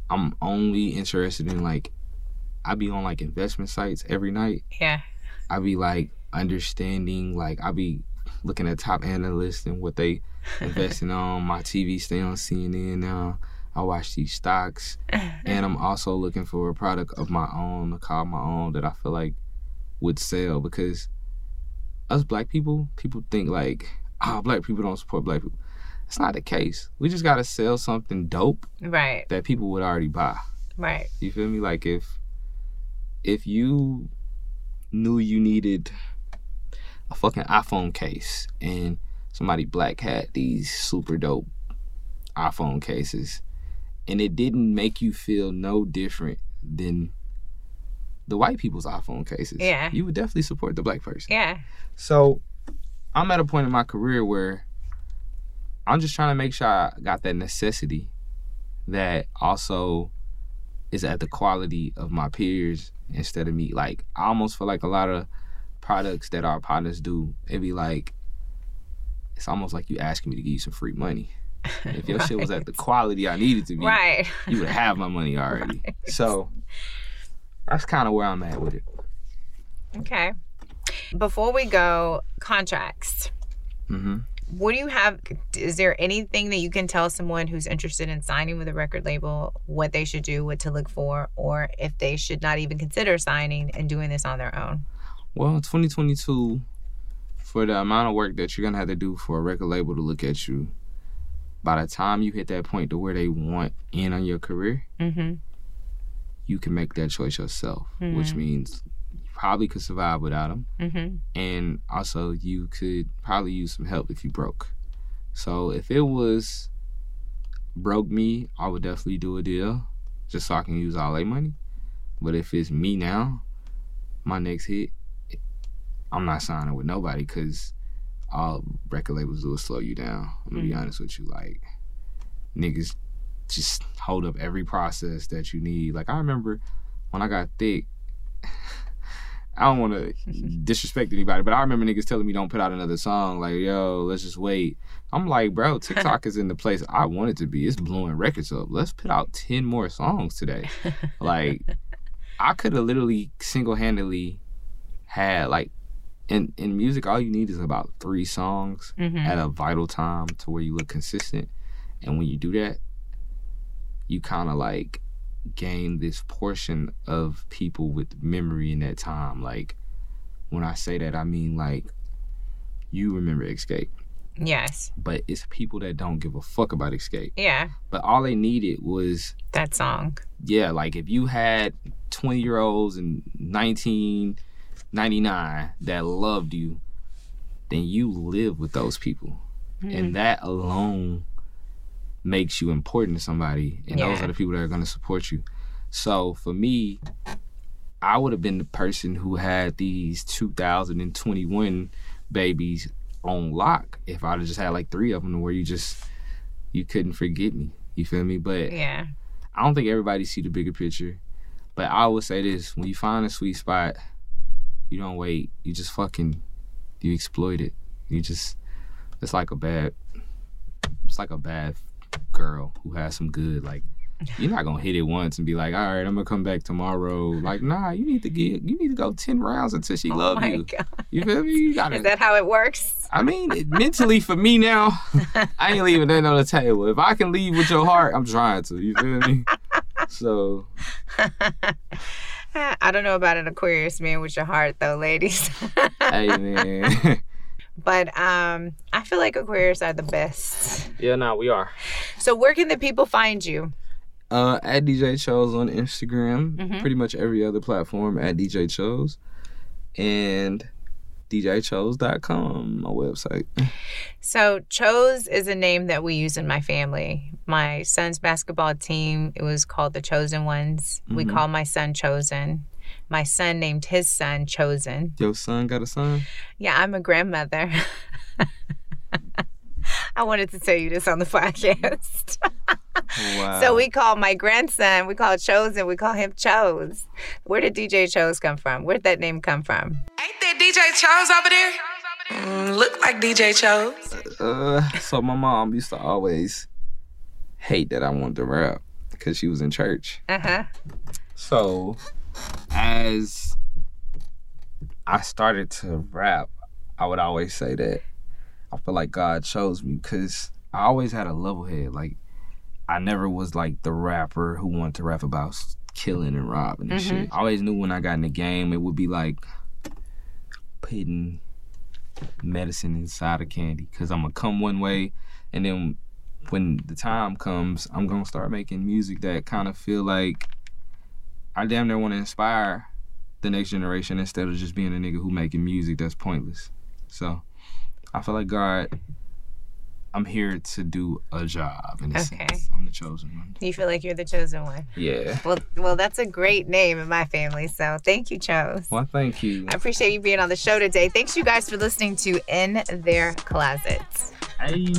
I'm only interested in like, I be on like investment sites every night. Yeah. I be like understanding, like I be looking at top analysts and what they investing on. My TV stay on CNN now. I watch these stocks, and I'm also looking for a product of my own, a car of my own that I feel like would sell because us black people, people think like, oh, black people don't support black people. It's not the case. We just gotta sell something dope Right. that people would already buy. Right. You feel me? Like if if you knew you needed a fucking iPhone case and somebody black had these super dope iPhone cases and it didn't make you feel no different than the white people's iPhone cases. Yeah. You would definitely support the black person. Yeah. So I'm at a point in my career where I'm just trying to make sure I got that necessity that also is at the quality of my peers instead of me. Like I almost feel like a lot of products that our partners do, it'd be like it's almost like you asking me to give you some free money. If your shit was at the quality I needed to be, Right. you would have my money already. So that's kind of where I'm at with it. Okay. Before we go, contracts. Mm-hmm. What do you have? Is there anything that you can tell someone who's interested in signing with a record label what they should do, what to look for, or if they should not even consider signing and doing this on their own? Well, 2022, for the amount of work that you're gonna have to do for a record label to look at you, by the time you hit that point to where they want in on your career, Mm-hmm. You can make that choice yourself, which Mhm. means you probably could survive without them, Mm-hmm. and also you could probably use some help if you broke. So if it was broke me, I would definitely do a deal just so I can use all their money. But if it's me now, my next hit, I'm not signing with nobody because all record labels do is slow you down. I'm gonna be Mhm. honest with you. Like niggas just hold up every process that you need. Like I remember when I got thick. I don't want to disrespect anybody, but I remember niggas telling me don't put out another song. Like, yo, let's just wait. I'm like, bro, TikTok is in the place I want it to be. It's blowing records up. Let's put out 10 more songs today. like, I could have literally single handedly had, like, in, in music, all you need is about three songs Mhm. at a vital time to where you look consistent. And when you do that, you kind of like gain this portion of people with memory in that time. Like, when I say that, I mean, like, you remember Xscape Yes. but it's people that don't give a fuck about Xscape. Yeah. But all they needed was That song. yeah, like if you had 20 year olds in 1999 that loved you, then you live with those people. Mm. And that alone makes you important to somebody. And those are the people that are going to support you. So for me, I would have been the person who had these 2021 babies on lock if I'd have just had like three of them where you just you couldn't forget me. You feel me? But Yeah. I don't think everybody see the bigger picture. But I would say this: when you find a sweet spot, you don't wait. You just fucking you exploit it. You just it's like a bad it's like a bad girl who has some good like you're not gonna hit it once and be like, all right, I'm gonna come back tomorrow. Like, nah, you need to get you need to go ten rounds until she love Oh my you. God. You feel me? You gotta Is that how it works? I mean, it- mentally for me now, I ain't leaving that on the table. If I can leave with your heart, I'm trying to. You feel me? So I don't know about an Aquarius man with your heart though, ladies. hey man. but um I feel like Aquarius are the best. yeah, nah, we are. So where can the people find you? Uh, at DJ Chose on Instagram, Mhm. pretty much every other platform at DJ Chose, and DJChose.com, my website. So Chose is a name that we use in my family. My son's basketball team, it was called the Chosen Ones. We Mhm. call my son Chosen. My son named his son Chosen. Your son got a son? Yeah, I'm a grandmother. I wanted to tell you this on the podcast. Wow. So we call my grandson, we call Chosen, we call him Chose. Where did DJ Chose come from? Where did that name come from? Ain't that DJ Chose over there? Mm, look like DJ Chose. Uh, so my mom used to always hate that I wanted to rap because she was in church. Uh huh. So, as I started to rap, I would always say that I feel like God chose me because I always had a level head. Like, I never was like the rapper who wanted to rap about killing and robbing and shit. Mm-hmm. I always knew when I got in the game, it would be like putting medicine inside of candy because I'm gonna come one way and then when the time comes, I'm gonna start making music that kind of feel like I damn near want to inspire the next generation instead of just being a nigga who making music that's pointless. So I feel like God, I'm here to do a job in a Okay. sense. I'm the chosen one. You feel like you're the chosen one. Yeah. Well, well, that's a great name in my family. So thank you, Chose. Well, thank you. I appreciate you being on the show today. Thanks you guys for listening to In Their Closets. Hey.